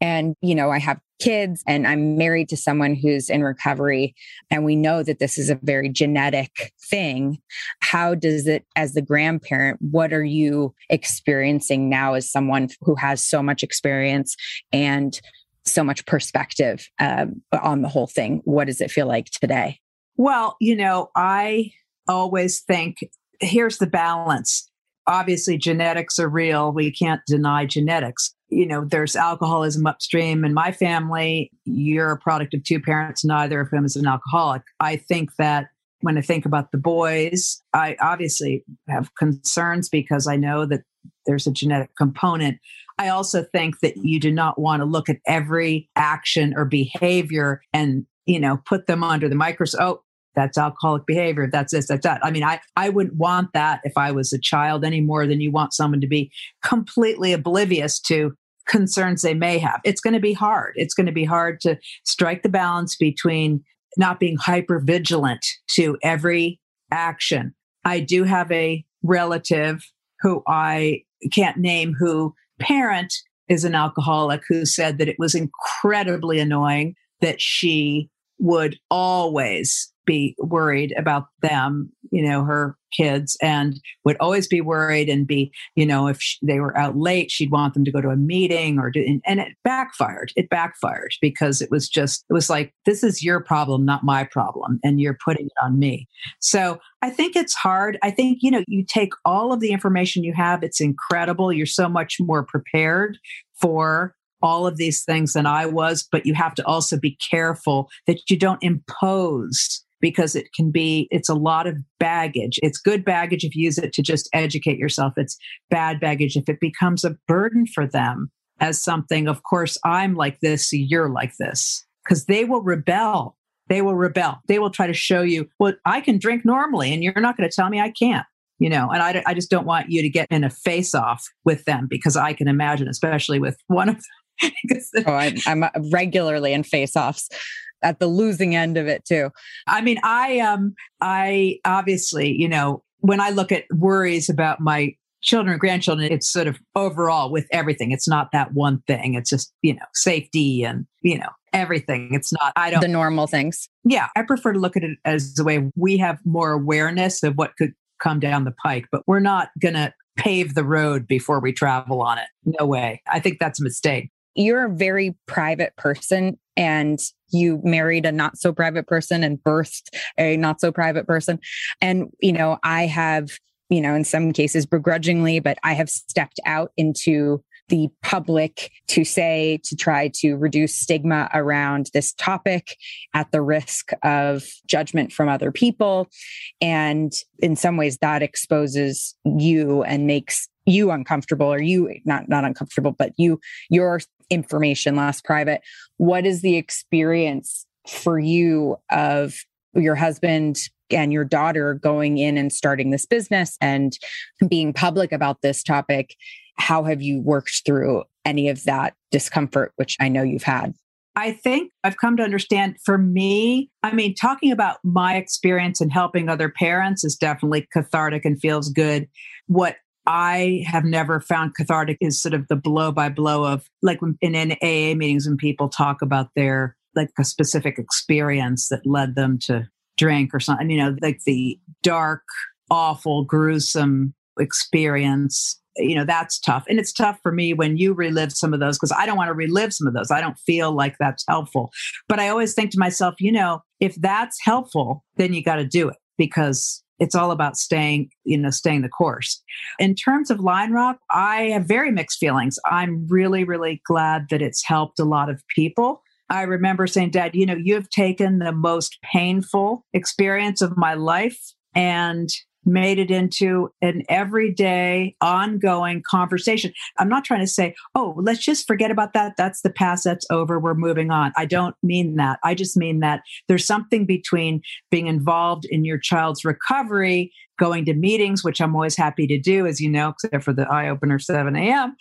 and, you know, I have kids and I'm married to someone who's in recovery and we know that this is a very genetic thing. How does it, as the grandparent, what are you experiencing now as someone who has so much experience and so much perspective um, on the whole thing. What does it feel like today? Well, you know, I always think here's the balance. Obviously, genetics are real. We can't deny genetics. You know, there's alcoholism upstream in my family. You're a product of two parents, neither of whom is an alcoholic. I think that when I think about the boys, I obviously have concerns because I know that there's a genetic component. I also think that you do not want to look at every action or behavior and, you know, put them under the microscope. Oh, that's alcoholic behavior. That's this, that's that. I mean, I, I wouldn't want that if I was a child any more than you want someone to be completely oblivious to concerns they may have. It's going to be hard. It's going to be hard to strike the balance between not being hyper vigilant to every action. I do have a relative who I can't name who parent is an alcoholic who said that it was incredibly annoying that she would always be worried about them, you know, her kids, and would always be worried and be, you know, if she, they were out late, she'd want them to go to a meeting or do, and, and it backfired. It backfired because it was just, it was like, this is your problem, not my problem, and you're putting it on me. So I think it's hard. I think, you know, you take all of the information you have, it's incredible. You're so much more prepared for all of these things than I was, but you have to also be careful that you don't impose because it can be it's a lot of baggage. It's good baggage if you use it to just educate yourself. It's bad baggage if it becomes a burden for them as something of course i'm like this so you're like this. Because they will rebel. They will rebel. They will try to show you well i can drink normally and you're not going to tell me i can't you know? And I, I just don't want you to get in a face off with them because i can imagine especially with one of them oh, I, I'm regularly in face offs at the losing end of it too. I mean, I um I obviously, you know, when I look at worries about my children and grandchildren, it's sort of overall with everything. It's not that one thing. It's just, you know, safety and, you know, everything. It's not, I don't. The normal things. Yeah. I prefer to look at it as the way we have more awareness of what could come down the pike, but we're not going to pave the road before we travel on it. No way. I think that's a mistake. You're a very private person and you married a not so private person and birthed a not so private person. And, you know, I have, you know, in some cases begrudgingly, but I have stepped out into the public to say to try to reduce stigma around this topic at the risk of judgment from other people. And in some ways, that exposes you and makes you uncomfortable or you not not uncomfortable but you your information last private. What is the experience for you of your husband and your daughter going in and starting this business and being public about this topic? How have you worked through any of that discomfort which i know you've had? I think I've come to understand for me, I mean, talking about my experience and helping other parents is definitely cathartic and feels good. What I have never found cathartic is sort of the blow by blow of like in, in AA meetings when people talk about their like a specific experience that led them to drink or something, you know, like the dark, awful, gruesome experience. You know, that's tough. And it's tough for me when you relive some of those because I don't want to relive some of those. I don't feel like that's helpful. But I always think to myself, you know, if that's helpful, then you got to do it because it's all about staying, you know, staying the course. In terms of Lionrock, I have very mixed feelings. I'm really, really glad that it's helped a lot of people. I remember saying, Dad, you know, you have taken the most painful experience of my life and made it into an everyday, ongoing conversation. I'm not trying to say, oh, let's just forget about that. That's the past. That's over. We're moving on. I don't mean that. I just mean that there's something between being involved in your child's recovery, going to meetings, which I'm always happy to do, as you know, except for the eye opener 7 a.m.,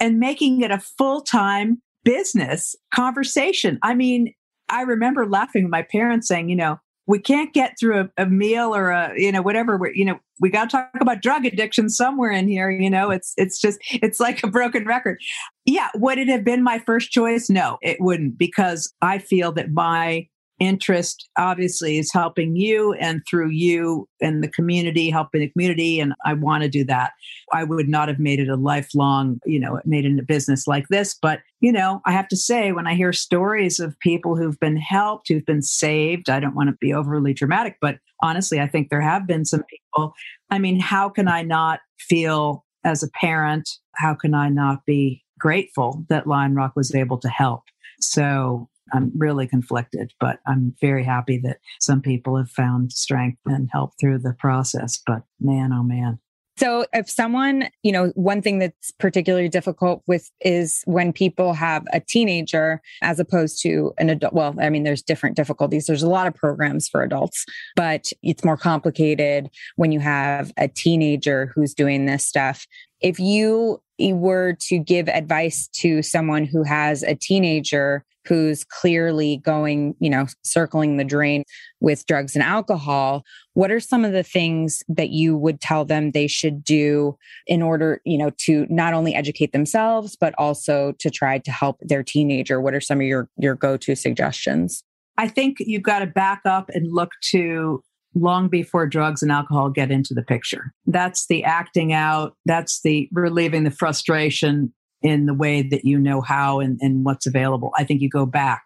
and making it a full time business conversation. I mean, I remember laughing at my parents saying, you know, we can't get through a, a meal or a you know whatever we're you know we got to talk about drug addiction somewhere in here you know it's it's just it's like a broken record. Yeah would it have been my first choice? No it wouldn't because i feel that my interest obviously is helping you and through you and the community helping the community and i want to do that. I would not have made it a lifelong you know made it a business like this but you know i have to say when i hear stories of people who've been helped who've been saved i don't want to be overly dramatic but honestly i think there have been some people. I mean how can i not feel as a parent how can i not be grateful that Lionrock was able to help? So I'm really conflicted, but I'm very happy that some people have found strength and help through the process. But man, oh man. So, if someone, you know, one thing that's particularly difficult with is when people have a teenager as opposed to an adult. Well, I mean, there's different difficulties. There's a lot of programs for adults, but it's more complicated when you have a teenager who's doing this stuff. If you were to give advice to someone who has a teenager who's clearly going, you know, circling the drain with drugs and alcohol, what are some of the things that you would tell them they should do in order, you know, to not only educate themselves but also to try to help their teenager? What are some of your your go-to suggestions? I think you've got to back up and look to long before drugs and alcohol get into the picture. That's the acting out, that's the relieving the frustration in the way that you know how and, and what's available. I think you go back.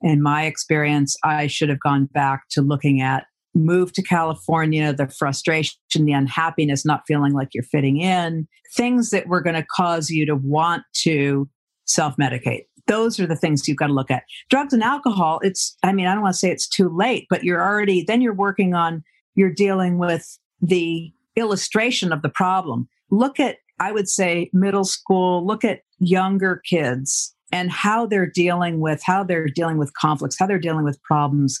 In my experience, I should have gone back to looking at move to California, the frustration, the unhappiness, not feeling like you're fitting in, things that were going to cause you to want to self medicate. Those are the things you've got to look at. Drugs and alcohol, it's, I mean, I don't want to say it's too late, but you're already, then you're working on, you're dealing with the illustration of the problem. Look at, I would say, middle school, look at younger kids and how they're dealing with how they're dealing with conflicts how they're dealing with problems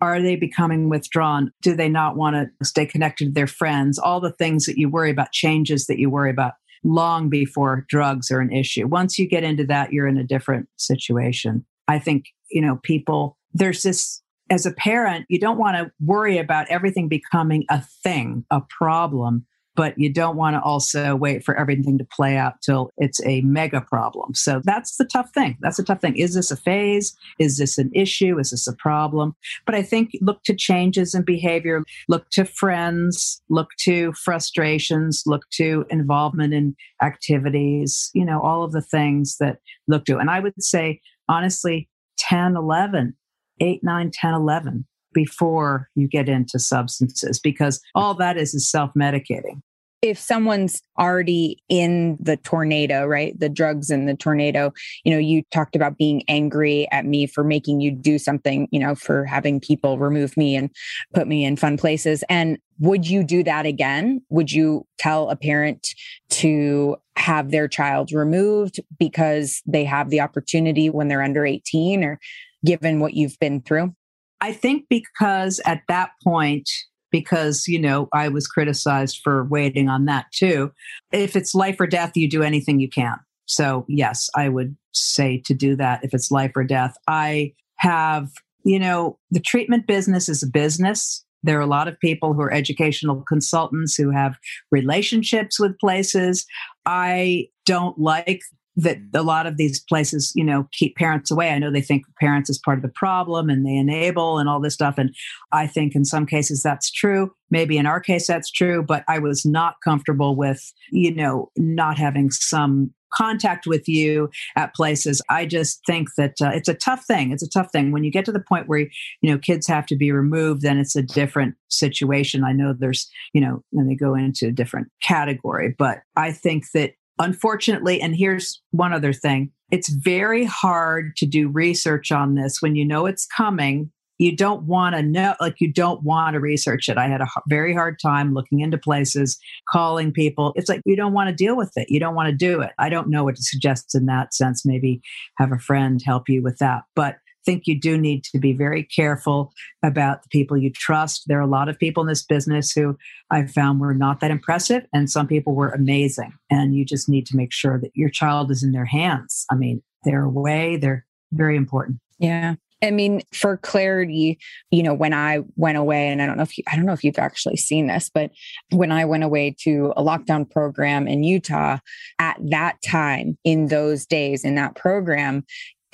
are they becoming withdrawn? Do they not want to stay connected to their friends? All the things that you worry about, changes that you worry about long before drugs are an issue. Once you get into that, you're in a different situation. I think, you know, people, there's this, as a parent, you don't want to worry about everything becoming a thing, a problem but you don't want to also wait for everything to play out till it's a mega problem. So that's the tough thing. That's the tough thing. Is this a phase? Is this an issue? Is this a problem? But I think look to changes in behavior, look to friends, look to frustrations, look to involvement in activities, you know, all of the things that look to. And I would say, honestly, 10, 11, 8, 9, 10, 11 before you get into substances because all that is is self medicating. If someone's already in the tornado, right? The drugs in the tornado, you know, you talked about being angry at me for making you do something, you know, for having people remove me and put me in fun places. And would you do that again? Would you tell a parent to have their child removed because they have the opportunity when they're under 18 or given what you've been through? I think because at that point, because, you know, I was criticized for waiting on that too. If it's life or death, you do anything you can. So, yes, I would say to do that if it's life or death. I have, you know, the treatment business is a business. There are a lot of people who are educational consultants who have relationships with places. I don't like that a lot of these places, you know, keep parents away. I know they think parents is part of the problem and they enable and all this stuff. And I think in some cases that's true. Maybe in our case that's true, but I was not comfortable with, you know, not having some contact with you at places. I just think that uh, it's a tough thing. It's a tough thing. When you get to the point where, you know, kids have to be removed, then it's a different situation. I know there's, you know, then they go into a different category, but I think that unfortunately, and here's one other thing it's very hard to do research on this when you know it's coming. You don't want to know, like, you don't want to research it. I had a very hard time looking into places, calling people. It's like you don't want to deal with it. You don't want to do it. I don't know what to suggest in that sense. Maybe have a friend help you with that. But think you do need to be very careful about the people you trust. There are a lot of people in this business who I found were not that impressive, and some people were amazing. And you just need to make sure that your child is in their hands. I mean, they're away, they're very important. Yeah. I mean, for clarity, you know, when I went away, and I don't know if you, I don't know if you've actually seen this, but when I went away to a lockdown program in Utah, at that time, in those days, in that program,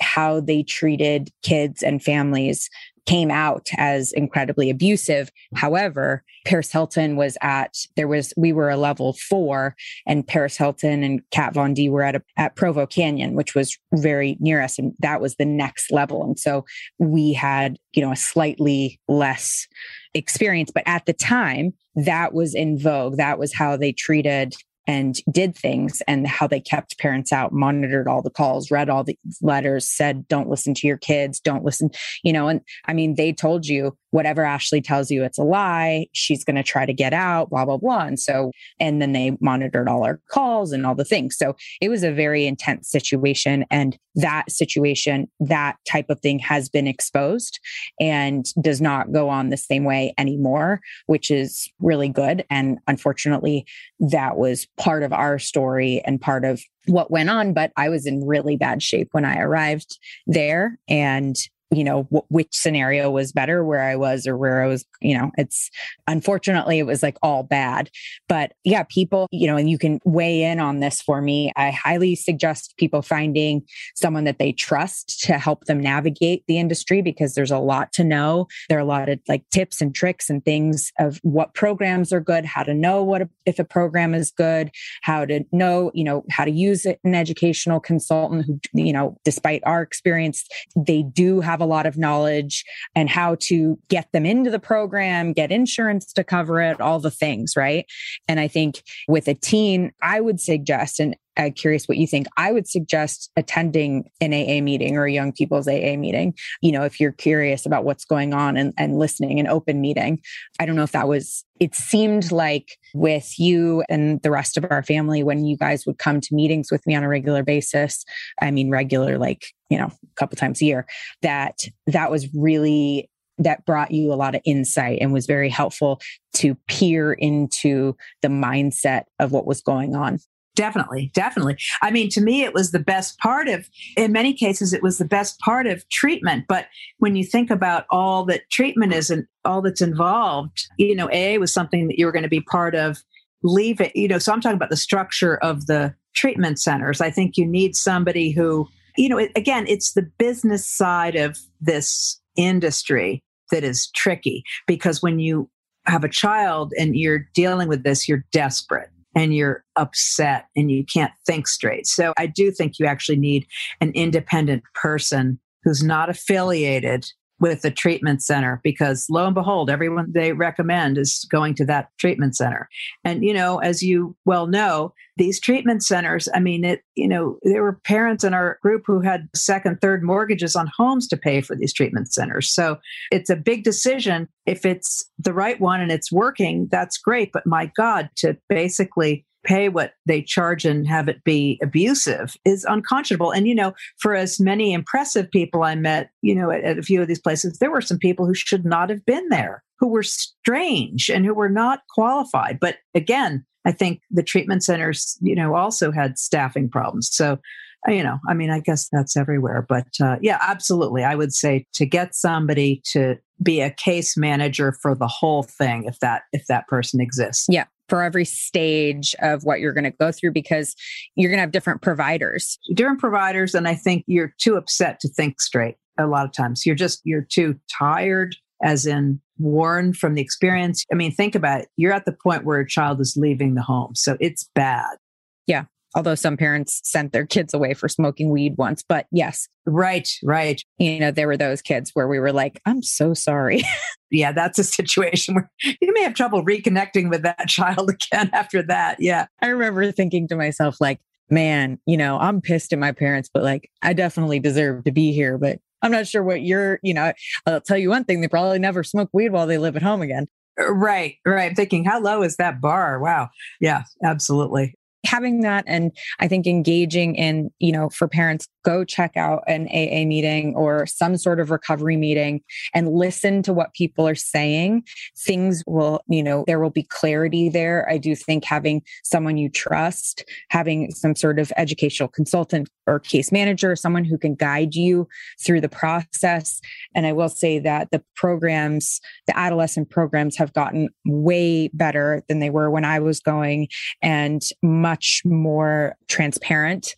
how they treated kids and families came out as incredibly abusive. However, Paris Hilton was at there was we were a level four, and Paris Hilton and Kat Von D were at a, at Provo Canyon, which was very near us, and that was the next level. And so we had you know a slightly less experience, but at the time that was in vogue. That was how they treated and did things and how they kept parents out, monitored all the calls, read all the letters, said, don't listen to your kids, don't listen, you know. And I mean, they told you whatever Ashley tells you, it's a lie. She's going to try to get out, blah, blah, blah. And so, and then they monitored all our calls and all the things. So it was a very intense situation. And that situation, that type of thing has been exposed and does not go on the same way anymore, which is really good. And unfortunately, that was part of our story and part of what went on. But I was in really bad shape when I arrived there. And you know, w- which scenario was better, where I was or where I was, you know, it's unfortunately it was like all bad. But yeah, people, you know, and you can weigh in on this for me. I highly suggest people finding someone that they trust to help them navigate the industry because there's a lot to know. There are a lot of like tips and tricks and things of what programs are good, how to know what a, if a program is good, how to know, you know, how to use it, an educational consultant who, you know, despite our experience, they do have a lot of knowledge and how to get them into the program, get insurance to cover it, all the things, right? And I think with a teen, I would suggest, and I'm curious what you think. I would suggest attending an AA meeting or a young people's AA meeting. You know, if you're curious about what's going on and, and listening, an open meeting. I don't know if that was, it seemed like with you and the rest of our family, when you guys would come to meetings with me on a regular basis, I mean, regular, like, you know, a couple times a year, that that was really that brought you a lot of insight and was very helpful to peer into the mindset of what was going on. Definitely, definitely. I mean, to me, it was the best part of, in many cases, it was the best part of treatment. But when you think about all that treatment is and all that's involved, you know, AA was something that you were going to be part of. Leave it, you know. So I'm talking about the structure of the treatment centers. I think you need somebody who, you know, it, again, it's the business side of this industry that is tricky because when you have a child and you're dealing with this, you're desperate and you're upset and you can't think straight. So I do think you actually need an independent person who's not affiliated with the treatment center because lo and behold everyone they recommend is going to that treatment center. And you know as you well know these treatment centers i mean it you know there were parents in our group who had second third mortgages on homes to pay for these treatment centers. So it's a big decision. If it's the right one and it's working that's great. But my god to basically pay what they charge and have it be abusive is unconscionable. And, you know, for as many impressive people I met, you know, at, at, a few of these places, there were some people who should not have been there, who were strange and who were not qualified. But again, I think the treatment centers, you know, also had staffing problems. So, uh, you know, I mean, I guess that's everywhere. But uh, yeah, absolutely. I would say to get somebody to be a case manager for the whole thing if that if that person exists yeah for every stage of what you're going to go through because you're going to have different providers. Different providers. And I think you're too upset to think straight a lot of times. You're just, you're too tired, as in worn from the experience. I mean, think about it. You're at the point where a child is leaving the home. So it's bad. Yeah although some parents sent their kids away for smoking weed once. But yes. Right, right. You know, there were those kids where we were like, I'm so sorry. yeah, that's a situation where you may have trouble reconnecting with that child again after that. Yeah. I remember thinking to myself, like, man, you know, I'm pissed at my parents, but like, I definitely deserve to be here. But I'm not sure what you're, you know, I'll tell you one thing, they probably never smoke weed while they live at home again. Uh, right, right. I'm thinking, how low is that bar? Wow. Yeah, absolutely having that and I think engaging in, you know, for parents, go check out an AA meeting or some sort of recovery meeting and listen to what people are saying. Things will, you know, there will be clarity there. I do think having someone you trust, having some sort of educational consultant or case manager, someone who can guide you through the process. And I will say that the programs, the adolescent programs have gotten way better than they were when I was going and much more transparent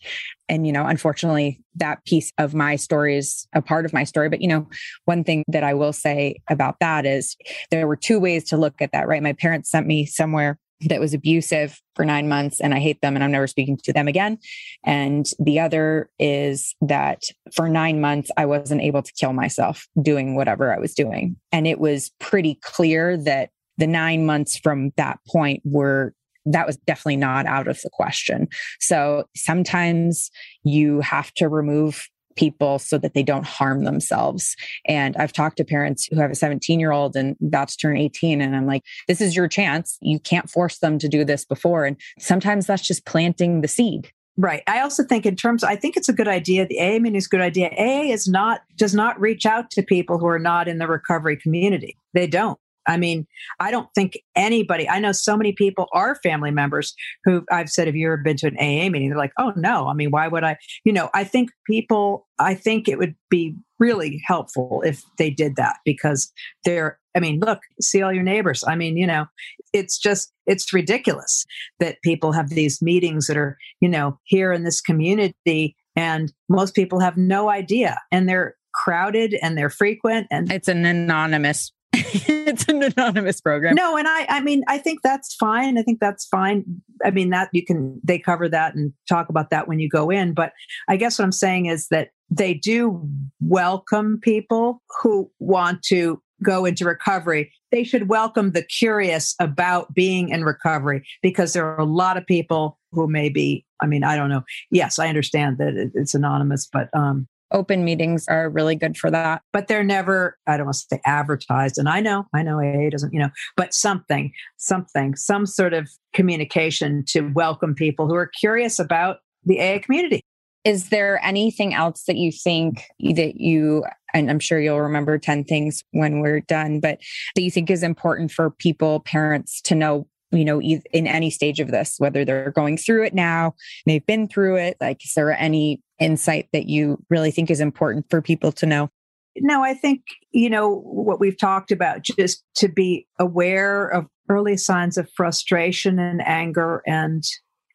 and you know unfortunately that piece of my story is a part of my story but you know one thing that i will say about that is there were two ways to look at that right my parents sent me somewhere that was abusive for nine months and I hate them and I'm never speaking to them again. And the other is that for nine months, I wasn't able to kill myself doing whatever I was doing. And it was pretty clear that the nine months from that point were that was definitely not out of the question. So sometimes you have to remove people so that they don't harm themselves. And I've talked to parents who have a 17 year old and about to turn 18. And I'm like, this is your chance. You can't force them to do this before. And sometimes that's just planting the seed. Right. I also think in terms, I think it's a good idea. The AA meeting is a good idea. AA is not, does not reach out to people who are not in the recovery community. They don't I mean, I don't think anybody, I know so many people are family members who I've said, have you ever been to an AA meeting? They're like, oh no. I mean, why would I? You know, I think people, I think it would be really helpful if they did that because they're, I mean, look, see all your neighbors. I mean, you know, it's just, it's ridiculous that people have these meetings that are, you know, here in this community and most people have no idea and they're crowded and they're frequent and it's an anonymous it's an anonymous program. No, and I I mean I think that's fine. I think that's fine. I mean that you can they cover that and talk about that when you go in, but I guess what I'm saying is that they do welcome people who want to go into recovery. They should welcome the curious about being in recovery because there are a lot of people who may be I mean I don't know. Yes, I understand that it's anonymous, but um open meetings are really good for that. But they're never, I don't want to say advertised. And I know, I know AA doesn't, you know, but something, something, some sort of communication to welcome people who are curious about the AA community. Is there anything else that you think that you, and I'm sure you'll remember 10 things when we're done, but that you think is important for people, parents to know you know, in any stage of this, whether they're going through it now, they've been through it. Like, is there any insight that you really think is important for people to know? No, I think, you know, what we've talked about, just to be aware of early signs of frustration and anger. And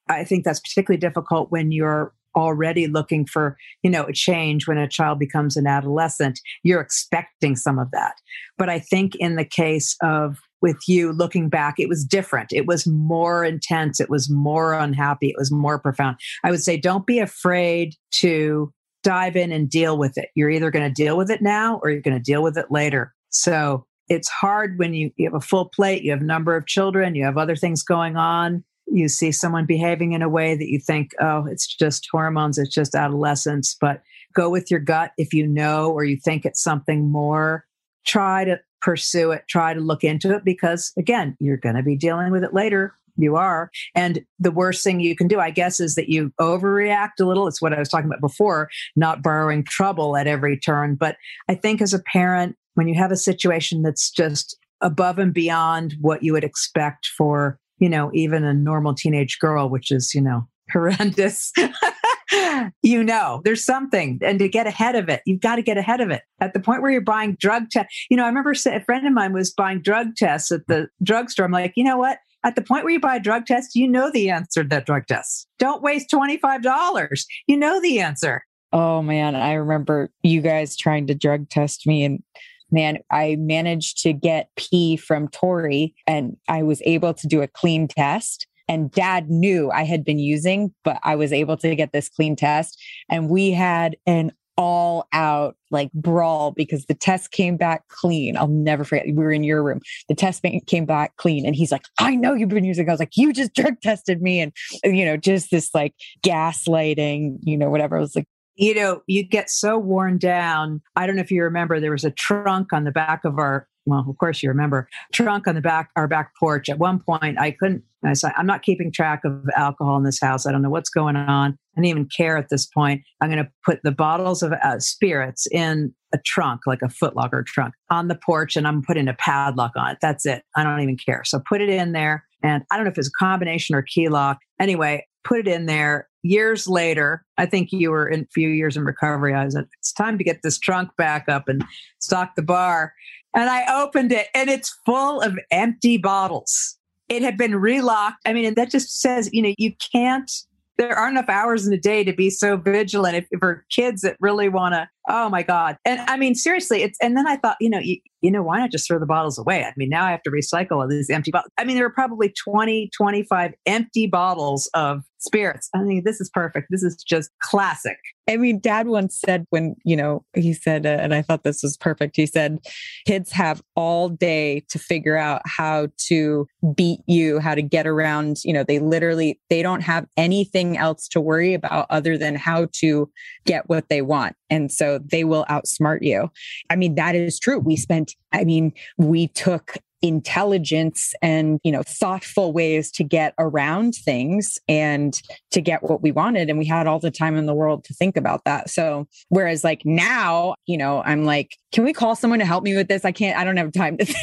I think that's particularly difficult when you're already looking for you know a change when a child becomes an adolescent you're expecting some of that but i think in the case of with you looking back, it was different. It was more intense. It was more unhappy. It was more profound. I would say don't be afraid to dive in and deal with it. You're either going to deal with it now or you're going to deal with it later. So it's hard when you, you have a full plate, you have a number of children, you have other things going on. You see someone behaving in a way that you think, oh, it's just hormones, it's just adolescence. But go with your gut if you know or you think it's something more. Try to pursue it, try to look into it because again, you're going to be dealing with it later. You are. And the worst thing you can do, I guess, is that you overreact a little. It's what I was talking about before, not borrowing trouble at every turn. But I think as a parent, when you have a situation that's just above and beyond what you would expect for, you know, even a normal teenage girl, which is, you know, horrendous. You know there's something and to get ahead of it you've got to get ahead of it. At the point where you're buying drug tests you know i remember a friend of mine was buying drug tests at the drugstore. I'm like you know what? At the point where you buy a drug test you know the answer to that drug test. Don't waste $25 you know the answer. Oh man i remember you guys trying to drug test me and man, I managed to get pee from Tori and I was able to do a clean test. And dad knew I had been using, but I was able to get this clean test. And we had an all out like brawl because the test came back clean. I'll never forget. We were in your room. The test came back clean. And he's like, I know you've been using. I was like, you just drug tested me. And, you know, just this like gaslighting, you know, whatever. I was like, you know, you get so worn down. I don't know if you remember, there was a trunk on the back of our well, of course you remember, trunk on the back, our back porch. At one point, I couldn't, I said, I'm not keeping track of alcohol in this house. I don't know what's going on. I didn't even care at this point. I'm going to put the bottles of uh, spirits in a trunk, like a footlocker trunk on the porch, and I'm putting a padlock on it. That's it. I don't even care. So put it in there. And I don't know if it's a combination or key lock. Anyway, put it in there. Years later, I think you were in a few years in recovery. I was like, it's time to get this trunk back up and stock the bar. And I opened it and it's full of empty bottles. It had been relocked. I mean, and that just says, you know, you can't, there aren't enough hours in a day to be so vigilant if, for kids that really want to, oh my God. And I mean, seriously, it's, and then I thought, you know, you, you know, why not just throw the bottles away? I mean, now I have to recycle all these empty bottles. I mean, there were probably 20, 25 empty bottles of spirits. I mean, this is perfect. This is just classic. I mean, dad once said when, you know, he said, uh, and I thought this was perfect. He said, kids have all day to figure out how to beat you, how to get around. You know, they literally, they don't have anything else to worry about other than how to get what they want. And so they will outsmart you. I mean, that is true. We spent, I mean, we took intelligence and you know thoughtful ways to get around things and to get what we wanted and we had all the time in the world to think about that so whereas like now you know i'm like can we call someone to help me with this i can't i don't have time to think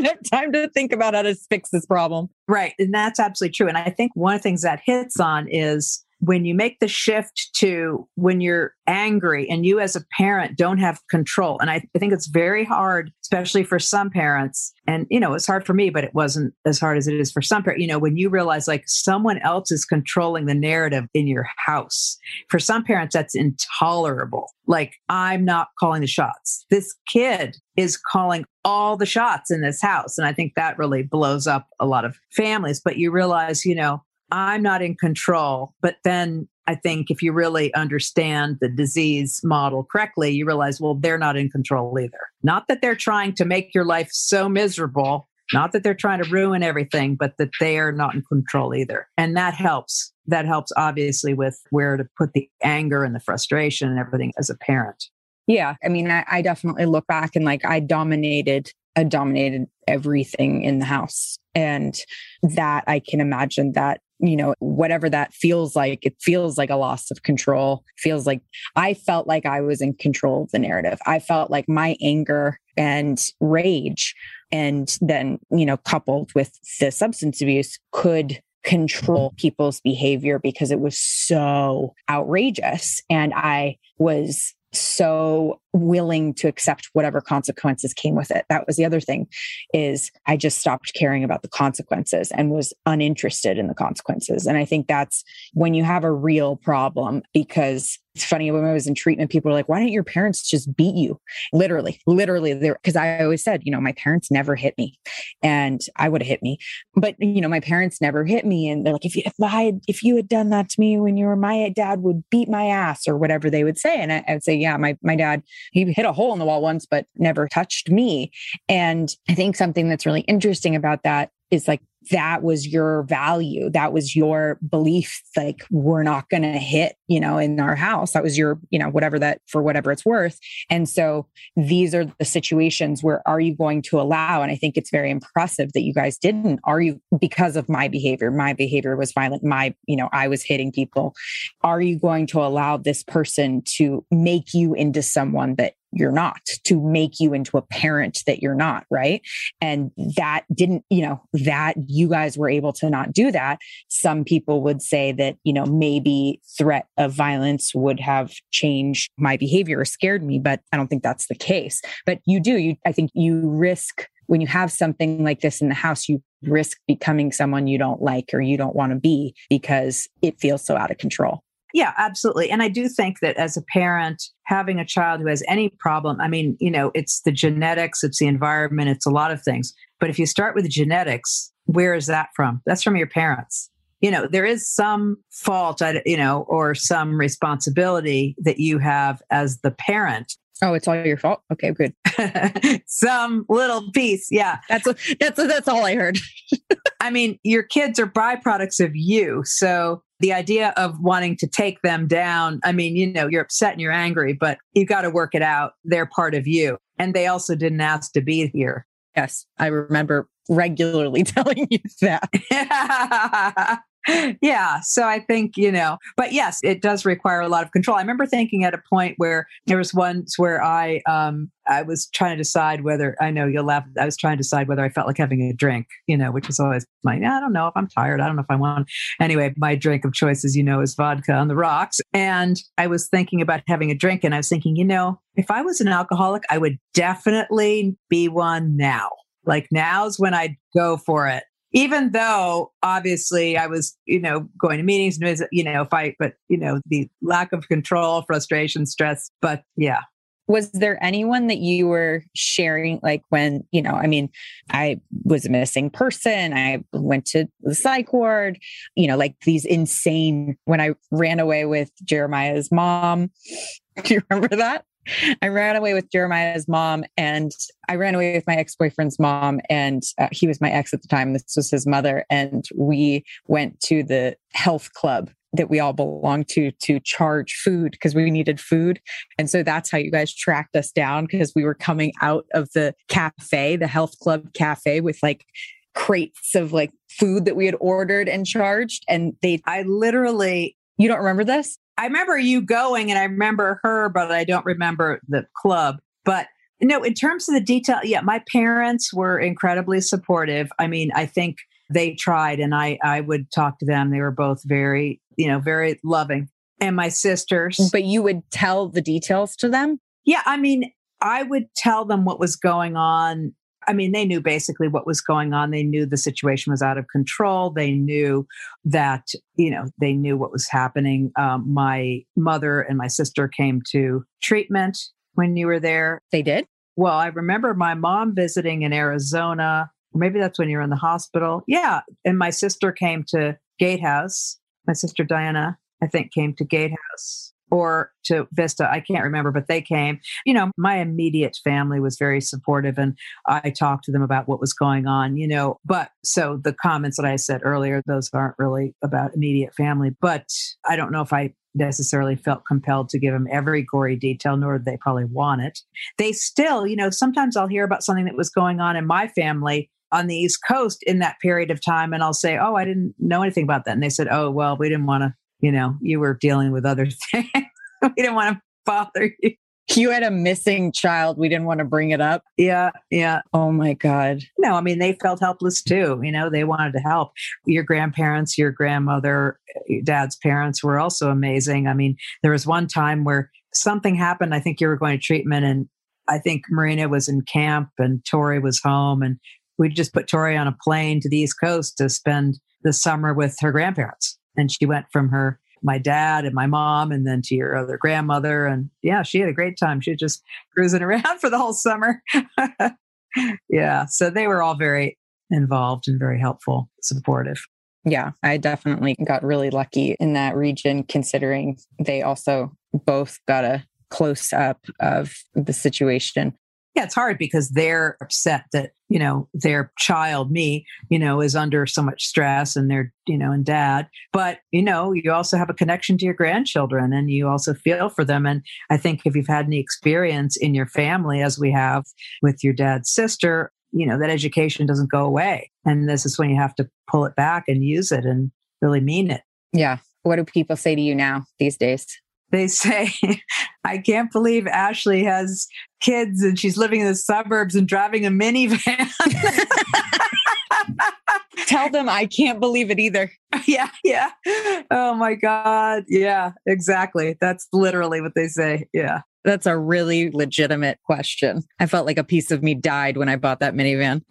don't have time to think about how to fix this problem. Right. And that's absolutely true. And I think one of the things that hits on is when you make the shift to when you're angry and you as a parent don't have control and I, I, think it's very hard especially for some parents and you know it's hard for me but it wasn't as hard as it is for some parents you know when you realize like someone else is controlling the narrative in your house. For some parents that's intolerable. Like i'm not calling the shots. This kid is calling all the shots in this house and i think that really blows up a lot of families but you realize you know I'm not in control. But then I think if you really understand the disease model correctly, you realize, well, they're not in control either. Not that they're trying to make your life so miserable, not that they're trying to ruin everything, but that they are not in control either. And that helps. That helps obviously with where to put the anger and the frustration and everything as a parent. Yeah. I mean, I, I definitely look back and like I dominated I dominated everything in the house. And that I can imagine that you know, whatever that feels like, it feels like a loss of control. Feels like I felt like I was in control of the narrative. I felt like my anger and rage, and then, you know, coupled with the substance abuse could control people's behavior because it was so outrageous. And I was so willing to accept whatever consequences came with it. That was the other thing is I just stopped caring about the consequences and was uninterested in the consequences. And I think that's when you have a real problem because it's funny when I was in treatment, people were like, why don't your parents just beat you? Literally, literally there. Cause I always said, you know, my parents never hit me and I would have hit me, but you know, my parents never hit me. And they're like, if you, if I, if you had done that to me when you were my dad would beat my ass or whatever they would say. And I, would say, yeah, my, my dad he hit a hole in the wall once, but never touched me. And I think something that's really interesting about that is like that was your value that was your belief like we're not going to hit you know in our house. That was your you know whatever that for whatever it's worth. And so these are the situations where are you going to allow? And i think it's very impressive that you guys didn't. Are you because of my behavior my behavior was violent my you know i was hitting people. Are you going to allow this person to make you into someone that you're not to make you into a parent that you're not right? And that didn't you know that you guys were able to not do that. Some people would say that you know maybe threat of violence would have changed my behavior or scared me but i don't think that's the case. But you do you i think you risk when you have something like this in the house you risk becoming someone you don't like or you don't want to be because it feels so out of control yeah, absolutely. And I do think that as a parent, having a child who has any problem, I mean, you know, it's the genetics, it's the environment, it's a lot of things. But if you start with genetics, where is that from? That's from your parents. You know, there is some fault, you know, or some responsibility that you have as the parent. Oh, it's all your fault. Okay, good. some little piece, yeah. That's that's that's all I heard. I mean, your kids are byproducts of you, so the idea of wanting to take them down, I mean, you know, you're upset and you're angry, but you got to work it out. They're part of you. And they also didn't ask to be here. Yes, I remember regularly telling you that. yeah. So I think, you know, but yes, it does require a lot of control. I remember thinking at a point where there was once where I um I was trying to decide whether I know you'll laugh. I was trying to decide whether I felt like having a drink, you know, which is always my I don't know if I'm tired. I don't know if I want. Anyway, my drink of choice, as you know, is vodka on the rocks. And I was thinking about having a drink, and I was thinking, you know, if I was an alcoholic, I would definitely be one now. Like now's when I'd go for it even though obviously I was, you know, going to meetings, and you know, fight, but, you know, the lack of control, frustration, stress. But yeah. Was there anyone that you were sharing, like when, you know, I mean, I was a missing person. I went to the psych ward, you know, like these insane, when I ran away with Jeremiah's mom. Do you remember that? I ran away with Jeremiah's mom and I ran away with my ex boyfriend's mom. And uh, he was my ex at the time. This was his mother. And we went to the health club that we all belonged to to charge food because we needed food. And so that's how you guys tracked us down because we were coming out of the cafe, the health club cafe with like crates of like food that we had ordered and charged. And they, I literally, you don't remember this? I remember you going and I remember her, but I don't remember the club. But No, in terms of the detail, yeah, my parents were incredibly supportive. I mean, I think they tried and I I would talk to them. They were both very, you know, very loving. And my sisters. But you would tell the details to them? Yeah, I mean, I would tell them what was going on. I mean, they knew basically what was going on. They knew the situation was out of control. They knew that, you know, they knew what was happening. Um, my mother and my sister came to treatment when you were there. They did? Well, I remember my mom visiting in Arizona. Maybe that's when you were in the hospital. Yeah. And my sister came to Gatehouse. My sister Diana, I think, came to Gatehouse or to Vista. I can't remember, but they came. You know, my immediate family was very supportive and I talked to them about what was going on, you know. But so the comments that I said earlier, those aren't really about immediate family. But I don't know if I necessarily felt compelled to give them every gory detail, nor did they probably want it. They still, you know, sometimes I'll hear about something that was going on in my family on the East Coast in that period of time, and I'll say, Oh, I didn't know anything about that. And they said, Oh, well, we didn't want to, you know, you were dealing with other things. we didn't want to bother you. You had a missing child. We didn't want to bring it up. Yeah, yeah. Oh my God. No, I mean, they felt helpless too. You know, they wanted to help. Your grandparents, your grandmother, your dad's parents were also amazing. I mean, there was one time where something happened. I think you were going to treatment, and I think Marina was in camp and Tori was home. And we just put Tori on a plane to the East Coast to spend the summer with her grandparents. And she went from her my dad and my mom and then to your other grandmother. And yeah she had a great time. She was just cruising around for the whole summer. Yeah so they were all very involved and very helpful supportive. Yeah i definitely got really lucky in that region considering they also both got a close up of the situation yeah, it's hard because they're upset that, you know, their child, me, you know, is under so much stress and they're, you know, and dad. But, you know, you also have a connection to your grandchildren and you also feel for them. And I think if you've had any experience in your family, as we have with your dad's sister, you know, that education doesn't go away. And this is when you have to pull it back and use it and really mean it. Yeah. What do people say to you now these days? They say, I can't believe Ashley has kids and she's living in the suburbs and driving a minivan. Tell them I can't believe it either. Yeah, yeah. Oh my God. Yeah, exactly. That's literally what they say. Yeah. That's a really legitimate question. I felt like a piece of me died when I bought that minivan.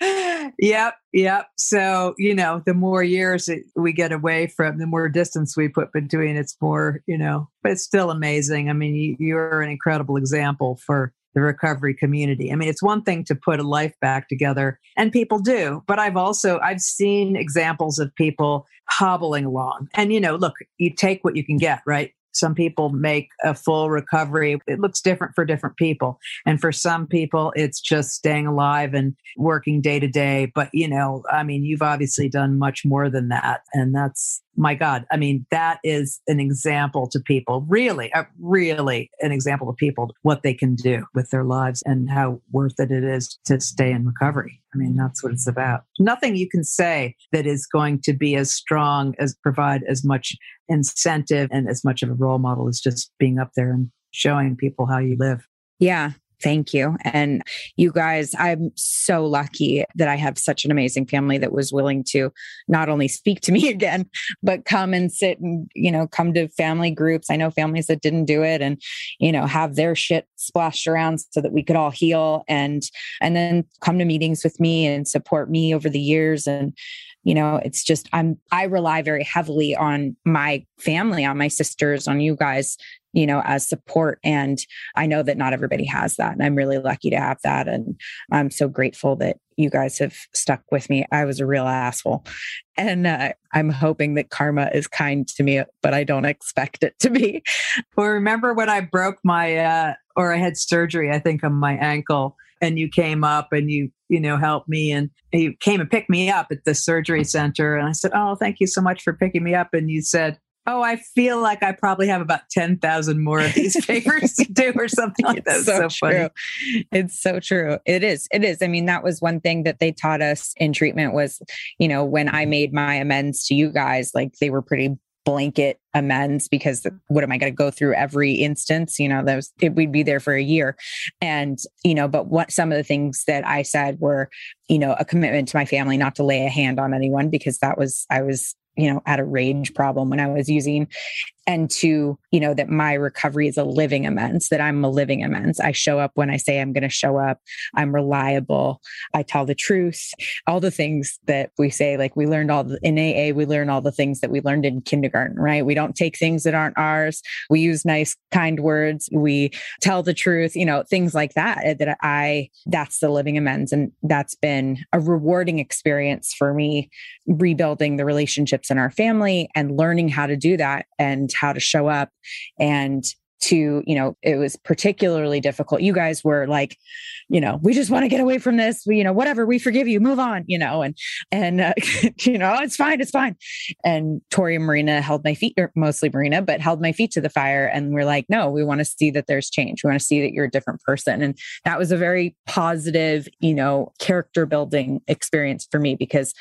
Yep, yep. So, you know, the more years we get away from, the more distance we put between, it's more, you know, but it's still amazing. I mean, you, are an incredible example for the recovery community. I mean, it's one thing to put a life back together and people do, but I've also I've seen examples of people hobbling along. And you know, look, you take what you can get, right? Some people make a full recovery. It looks different for different people. And for some people, it's just staying alive and working day to day. But, you know, I mean, you've obviously done much more than that. And that's, my God, I mean, that is an example to people, really, uh, really an example to people what they can do with their lives and how worth it it is to stay in recovery. I mean, that's what it's about. Nothing you can say that is going to be as strong as provide as much incentive and as much of a role model as just being up there and showing people how you live. Yeah. Thank you. And you guys, I'm so lucky that I have such an amazing family that was willing to not only speak to me again, but come and sit and, you know, come to family groups. I know families that didn't do it and, you know, have their shit splashed around so that we could all heal and, and then come to meetings with me and support me over the years. And, you know it's just i'm i rely very heavily on my family on my sisters on you guys you know as support and i know that not everybody has that and i'm really lucky to have that and i'm so grateful that you guys have stuck with me. I was a real asshole and uh, i'm hoping that karma is kind to me but i don't expect it to be. Well remember when i broke my uh or i had surgery i think on my ankle and you came up and you you know helped me and you came and picked me up at the surgery center and i said oh thank you so much for picking me up and you said oh i feel like i probably have about 10,000 more of these papers to do or something like that. It's so, so true. It's so true. It is. It is. I mean that was one thing that they taught us in treatment was you know when i made my amends to you guys like they were pretty blanket amends because what am I going to go through every instance? You know, that was, it, we'd be there for a year. And, you know, but what some of the things that I said were, you know, a commitment to my family not to lay a hand on anyone because that was, I was you know, at a rage problem when I was using and to you know that my recovery is a living amends that i'm a living amends. I show up when i say i'm going to show up. I'm reliable. I tell the truth. All the things that we say like we learned all the, in aa we learn all the things that we learned in kindergarten right? We don't take things that aren't ours. We use nice kind words. We tell the truth you know things like that eh, that i that's the living amends. And that's been a rewarding experience for me rebuilding the relationships in our family and learning how to do that and how to show up and to you know it was particularly difficult. You guys were like you know we just want to get away from this. We, you know whatever we forgive you move on you know and and uh, you know it's fine it's fine. And tori and marina held my feet or mostly marina but held my feet to the fire and we're like no we want to see that there's change. We want to see that you're a different person. And that was a very positive you know character building experience for me because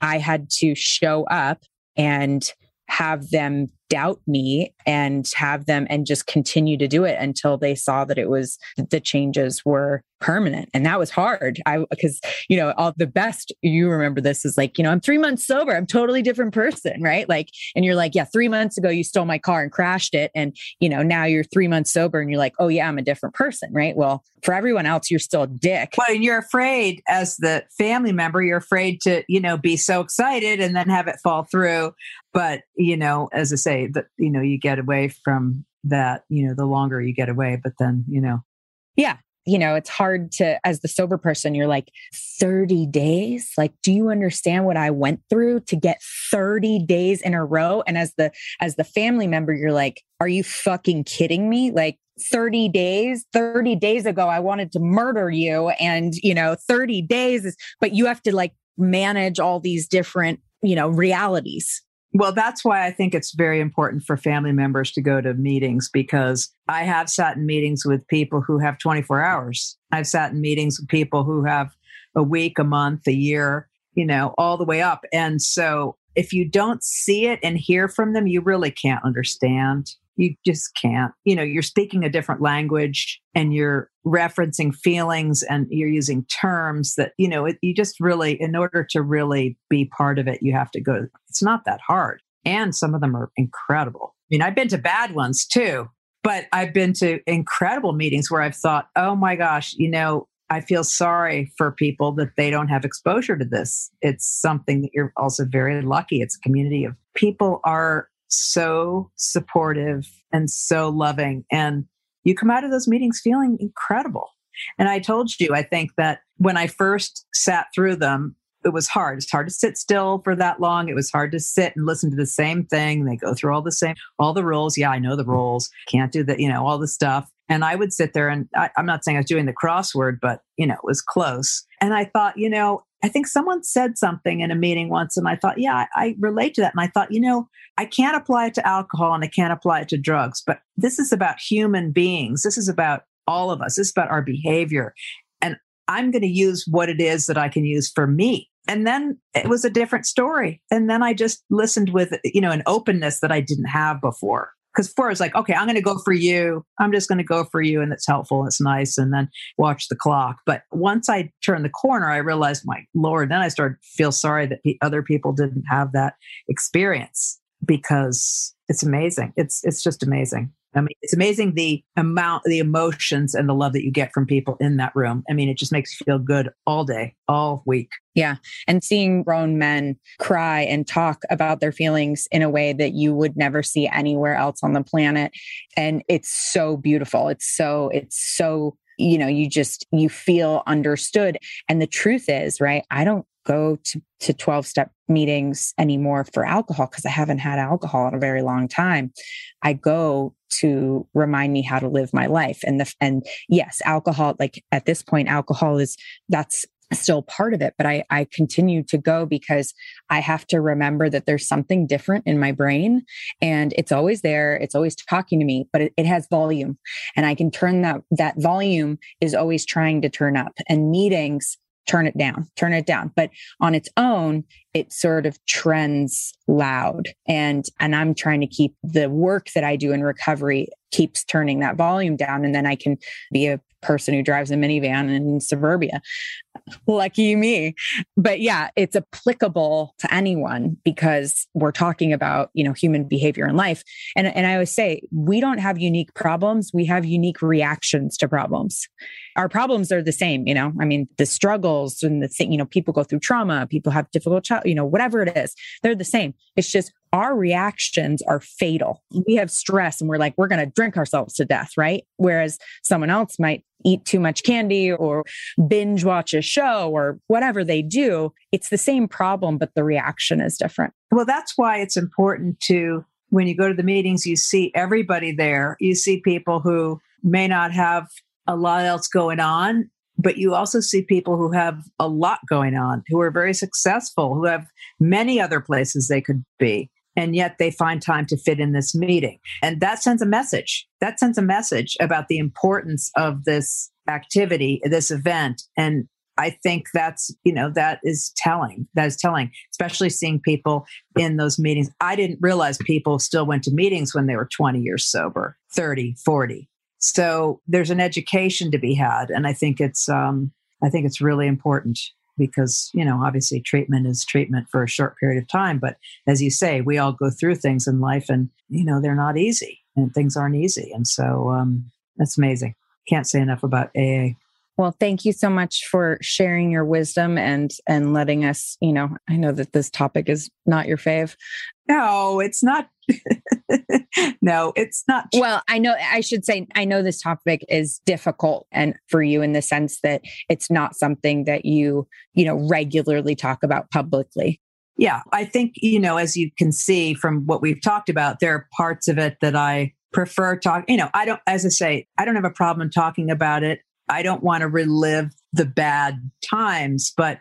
i had to show up and have them doubt me and have them and just continue to do it until they saw that it was the changes were permanent. And that was hard. I because you know all the best you remember this is like you know i'm three months sober. I'm totally different person right? Like and you're like yeah three months ago you stole my car and crashed it. And you know now you're three months sober and you're like oh yeah i'm a different person right? Well for everyone else you're still a dick. Well and you're afraid as the family member you're afraid to you know be so excited and then have it fall through. But you know as i say that you know you get away from that you know the longer you get away but then you know. Yeah. You know it's hard to as the sober person you're like 30 days? Like do you understand what i went through to get 30 days in a row? And as the as the family member you're like are you fucking kidding me? Like 30 days 30 days ago i wanted to murder you and you know 30 days is but you have to like manage all these different you know realities well, that's why I think it's very important for family members to go to meetings because I have sat in meetings with people who have 24 hours. I've sat in meetings with people who have a week, a month, a year, you know, all the way up. And so if you don't see it and hear from them, you really can't understand you just can't you know you're speaking a different language and you're referencing feelings and you're using terms that you know it, you just really in order to really be part of it you have to go it's not that hard and some of them are incredible i mean i've been to bad ones too but i've been to incredible meetings where i've thought oh my gosh you know I feel sorry for people that they don't have exposure to this. It's something that you're also very lucky. It's a community of people are so supportive and so loving. And you come out of those meetings feeling incredible. And I told you, I think that when I first sat through them, it was hard. It's hard to sit still for that long. It was hard to sit and listen to the same thing. They go through all the same, all the rules. Yeah, I know the rules. Can't do that, you know, all the stuff. And I would sit there and I, I'm not saying I was doing the crossword, but, you know, it was close. And I thought, you know, I think someone said something in a meeting once, and I thought, yeah, I, I, relate to that. And I thought, you know, I can't apply it to alcohol and I can't apply it to drugs, but this is about human beings. This is about all of us. This is about our behavior. And I'm going to use what it is that I can use for me. And then it was a different story. And then I just listened with, you know, an openness that I didn't have before because before I was like, okay, I'm going to go for you. I'm just going to go for you. And it's helpful. It's nice. And then watch the clock. But once I turned the corner, I realized, my Lord, then I started feel sorry that other people didn't have that experience because it's amazing. It's, it's just amazing. I mean, it's amazing the amount, the emotions and the love that you get from people in that room. I mean, it just makes you feel good all day, all week. Yeah. And seeing grown men cry and talk about their feelings in a way that you would never see anywhere else on the planet. And it's so beautiful. It's so, it's so, you know, you just, you feel understood. And the truth is, right? I don't go to, to 12 step meetings anymore for alcohol because I haven't had alcohol in a very long time. I go to remind me how to live my life. And the, and yes, alcohol, like at this point, alcohol is, that's still part of it, but I, I continue to go because I have to remember that there's something different in my brain and it's always there. It's always talking to me, but it, it has volume and I can turn that, that volume is always trying to turn up and meetings turn it down, turn it down. But on its own, it sort of trends loud. And, and I'm trying to keep the work that I do in recovery keeps turning that volume down. And then I can be a person who drives a minivan in suburbia. Lucky me. But yeah, it's applicable to anyone because we're talking about, you know, human behavior in life. And, and I always say, we don't have unique problems. We have unique reactions to problems. Our problems are the same, you know, I mean, the struggles and the thing, you know, people go through trauma, people have difficult child, you know, whatever it is, they're the same. It's just our reactions are fatal. We have stress and we're like, we're going to drink ourselves to death, right? Whereas someone else might eat too much candy or binge watch a show or whatever they do. It's the same problem, but the reaction is different. Well, that's why it's important to, when you go to the meetings, you see everybody there. You see people who may not have a lot else going on but you also see people who have a lot going on, who are very successful, who have many other places they could be and yet they find time to fit in this meeting. And that sends a message. That sends a message about the importance of this activity, this event. And I think that's, you know, that is telling. That is telling, especially seeing people in those meetings. I didn't realize people still went to meetings when they were 20 years sober, 30, 40. So there's an education to be had. And I think it's, um, I think it's really important because you know obviously treatment is treatment for a short period of time but as you say we all go through things in life and you know they're not easy and things aren't easy and so um, that's amazing can't say enough about aa well, thank you so much for sharing your wisdom and and letting us, you know, I know that this topic is not your fave. No, it's not. no, it's not. Well, I know I should say I know this topic is difficult and for you in the sense that it's not something that you, you know, regularly talk about publicly. Yeah, I think, you know, as you can see from what we've talked about, there are parts of it that I prefer talk, you know, I don't as I say, I don't have a problem talking about it. I don't want to relive the bad times, but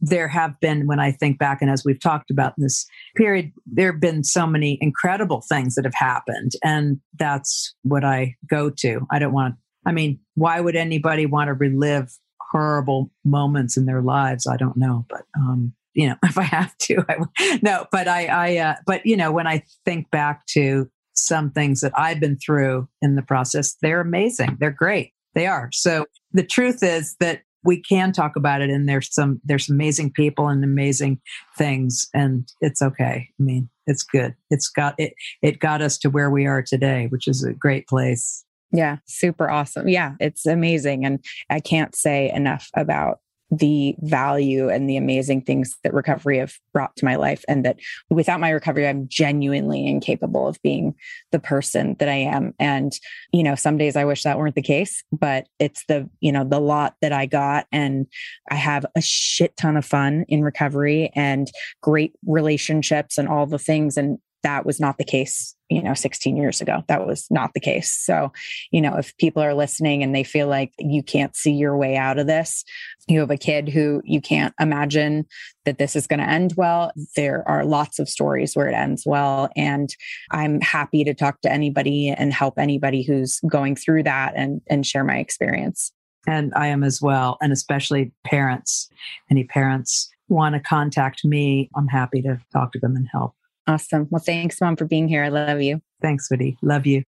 there have been, when I think back, and as we've talked about in this period, there have been so many incredible things that have happened. And that's what I go to. I don't want, I mean, why would anybody want to relive horrible moments in their lives? I don't know. But, um, you know, if I have to, I no, but I, I, uh, but, you know, when I think back to some things that I've been through in the process, they're amazing. They're great. They are. So the truth is that we can talk about it and there's some there's amazing people and amazing things and it's okay. I mean, it's good. It's got it it got us to where we are today, which is a great place. Yeah, super awesome. Yeah, it's amazing and I can't say enough about the value and the amazing things that recovery have brought to my life and that without my recovery i'm genuinely incapable of being the person that i am. And you know some days i wish that weren't the case but it's the you know the lot that i got and i have a shit ton of fun in recovery and great relationships and all the things. And that was not the case you know 16 years ago. That was not the case. So you know if people are listening and they feel like you can't see your way out of this you have a kid who you can't imagine that this is going to end well. There are lots of stories where it ends well and i'm happy to talk to anybody and help anybody who's going through that and and share my experience. And i am as well and especially parents. Any parents want to contact me i'm happy to talk to them and help Awesome. Well, thanks, Mom, for being here. I love you. Thanks, Woody. Love you.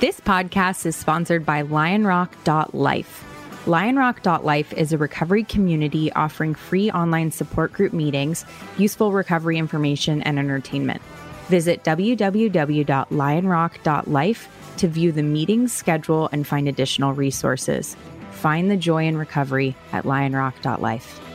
This podcast is sponsored by lionrock.life. Lionrock.life is a recovery community offering free online support group meetings, useful recovery information, and entertainment. Visit www.lionrock.life to view the meeting schedule and find additional resources. Find the joy in recovery at lionrock.life.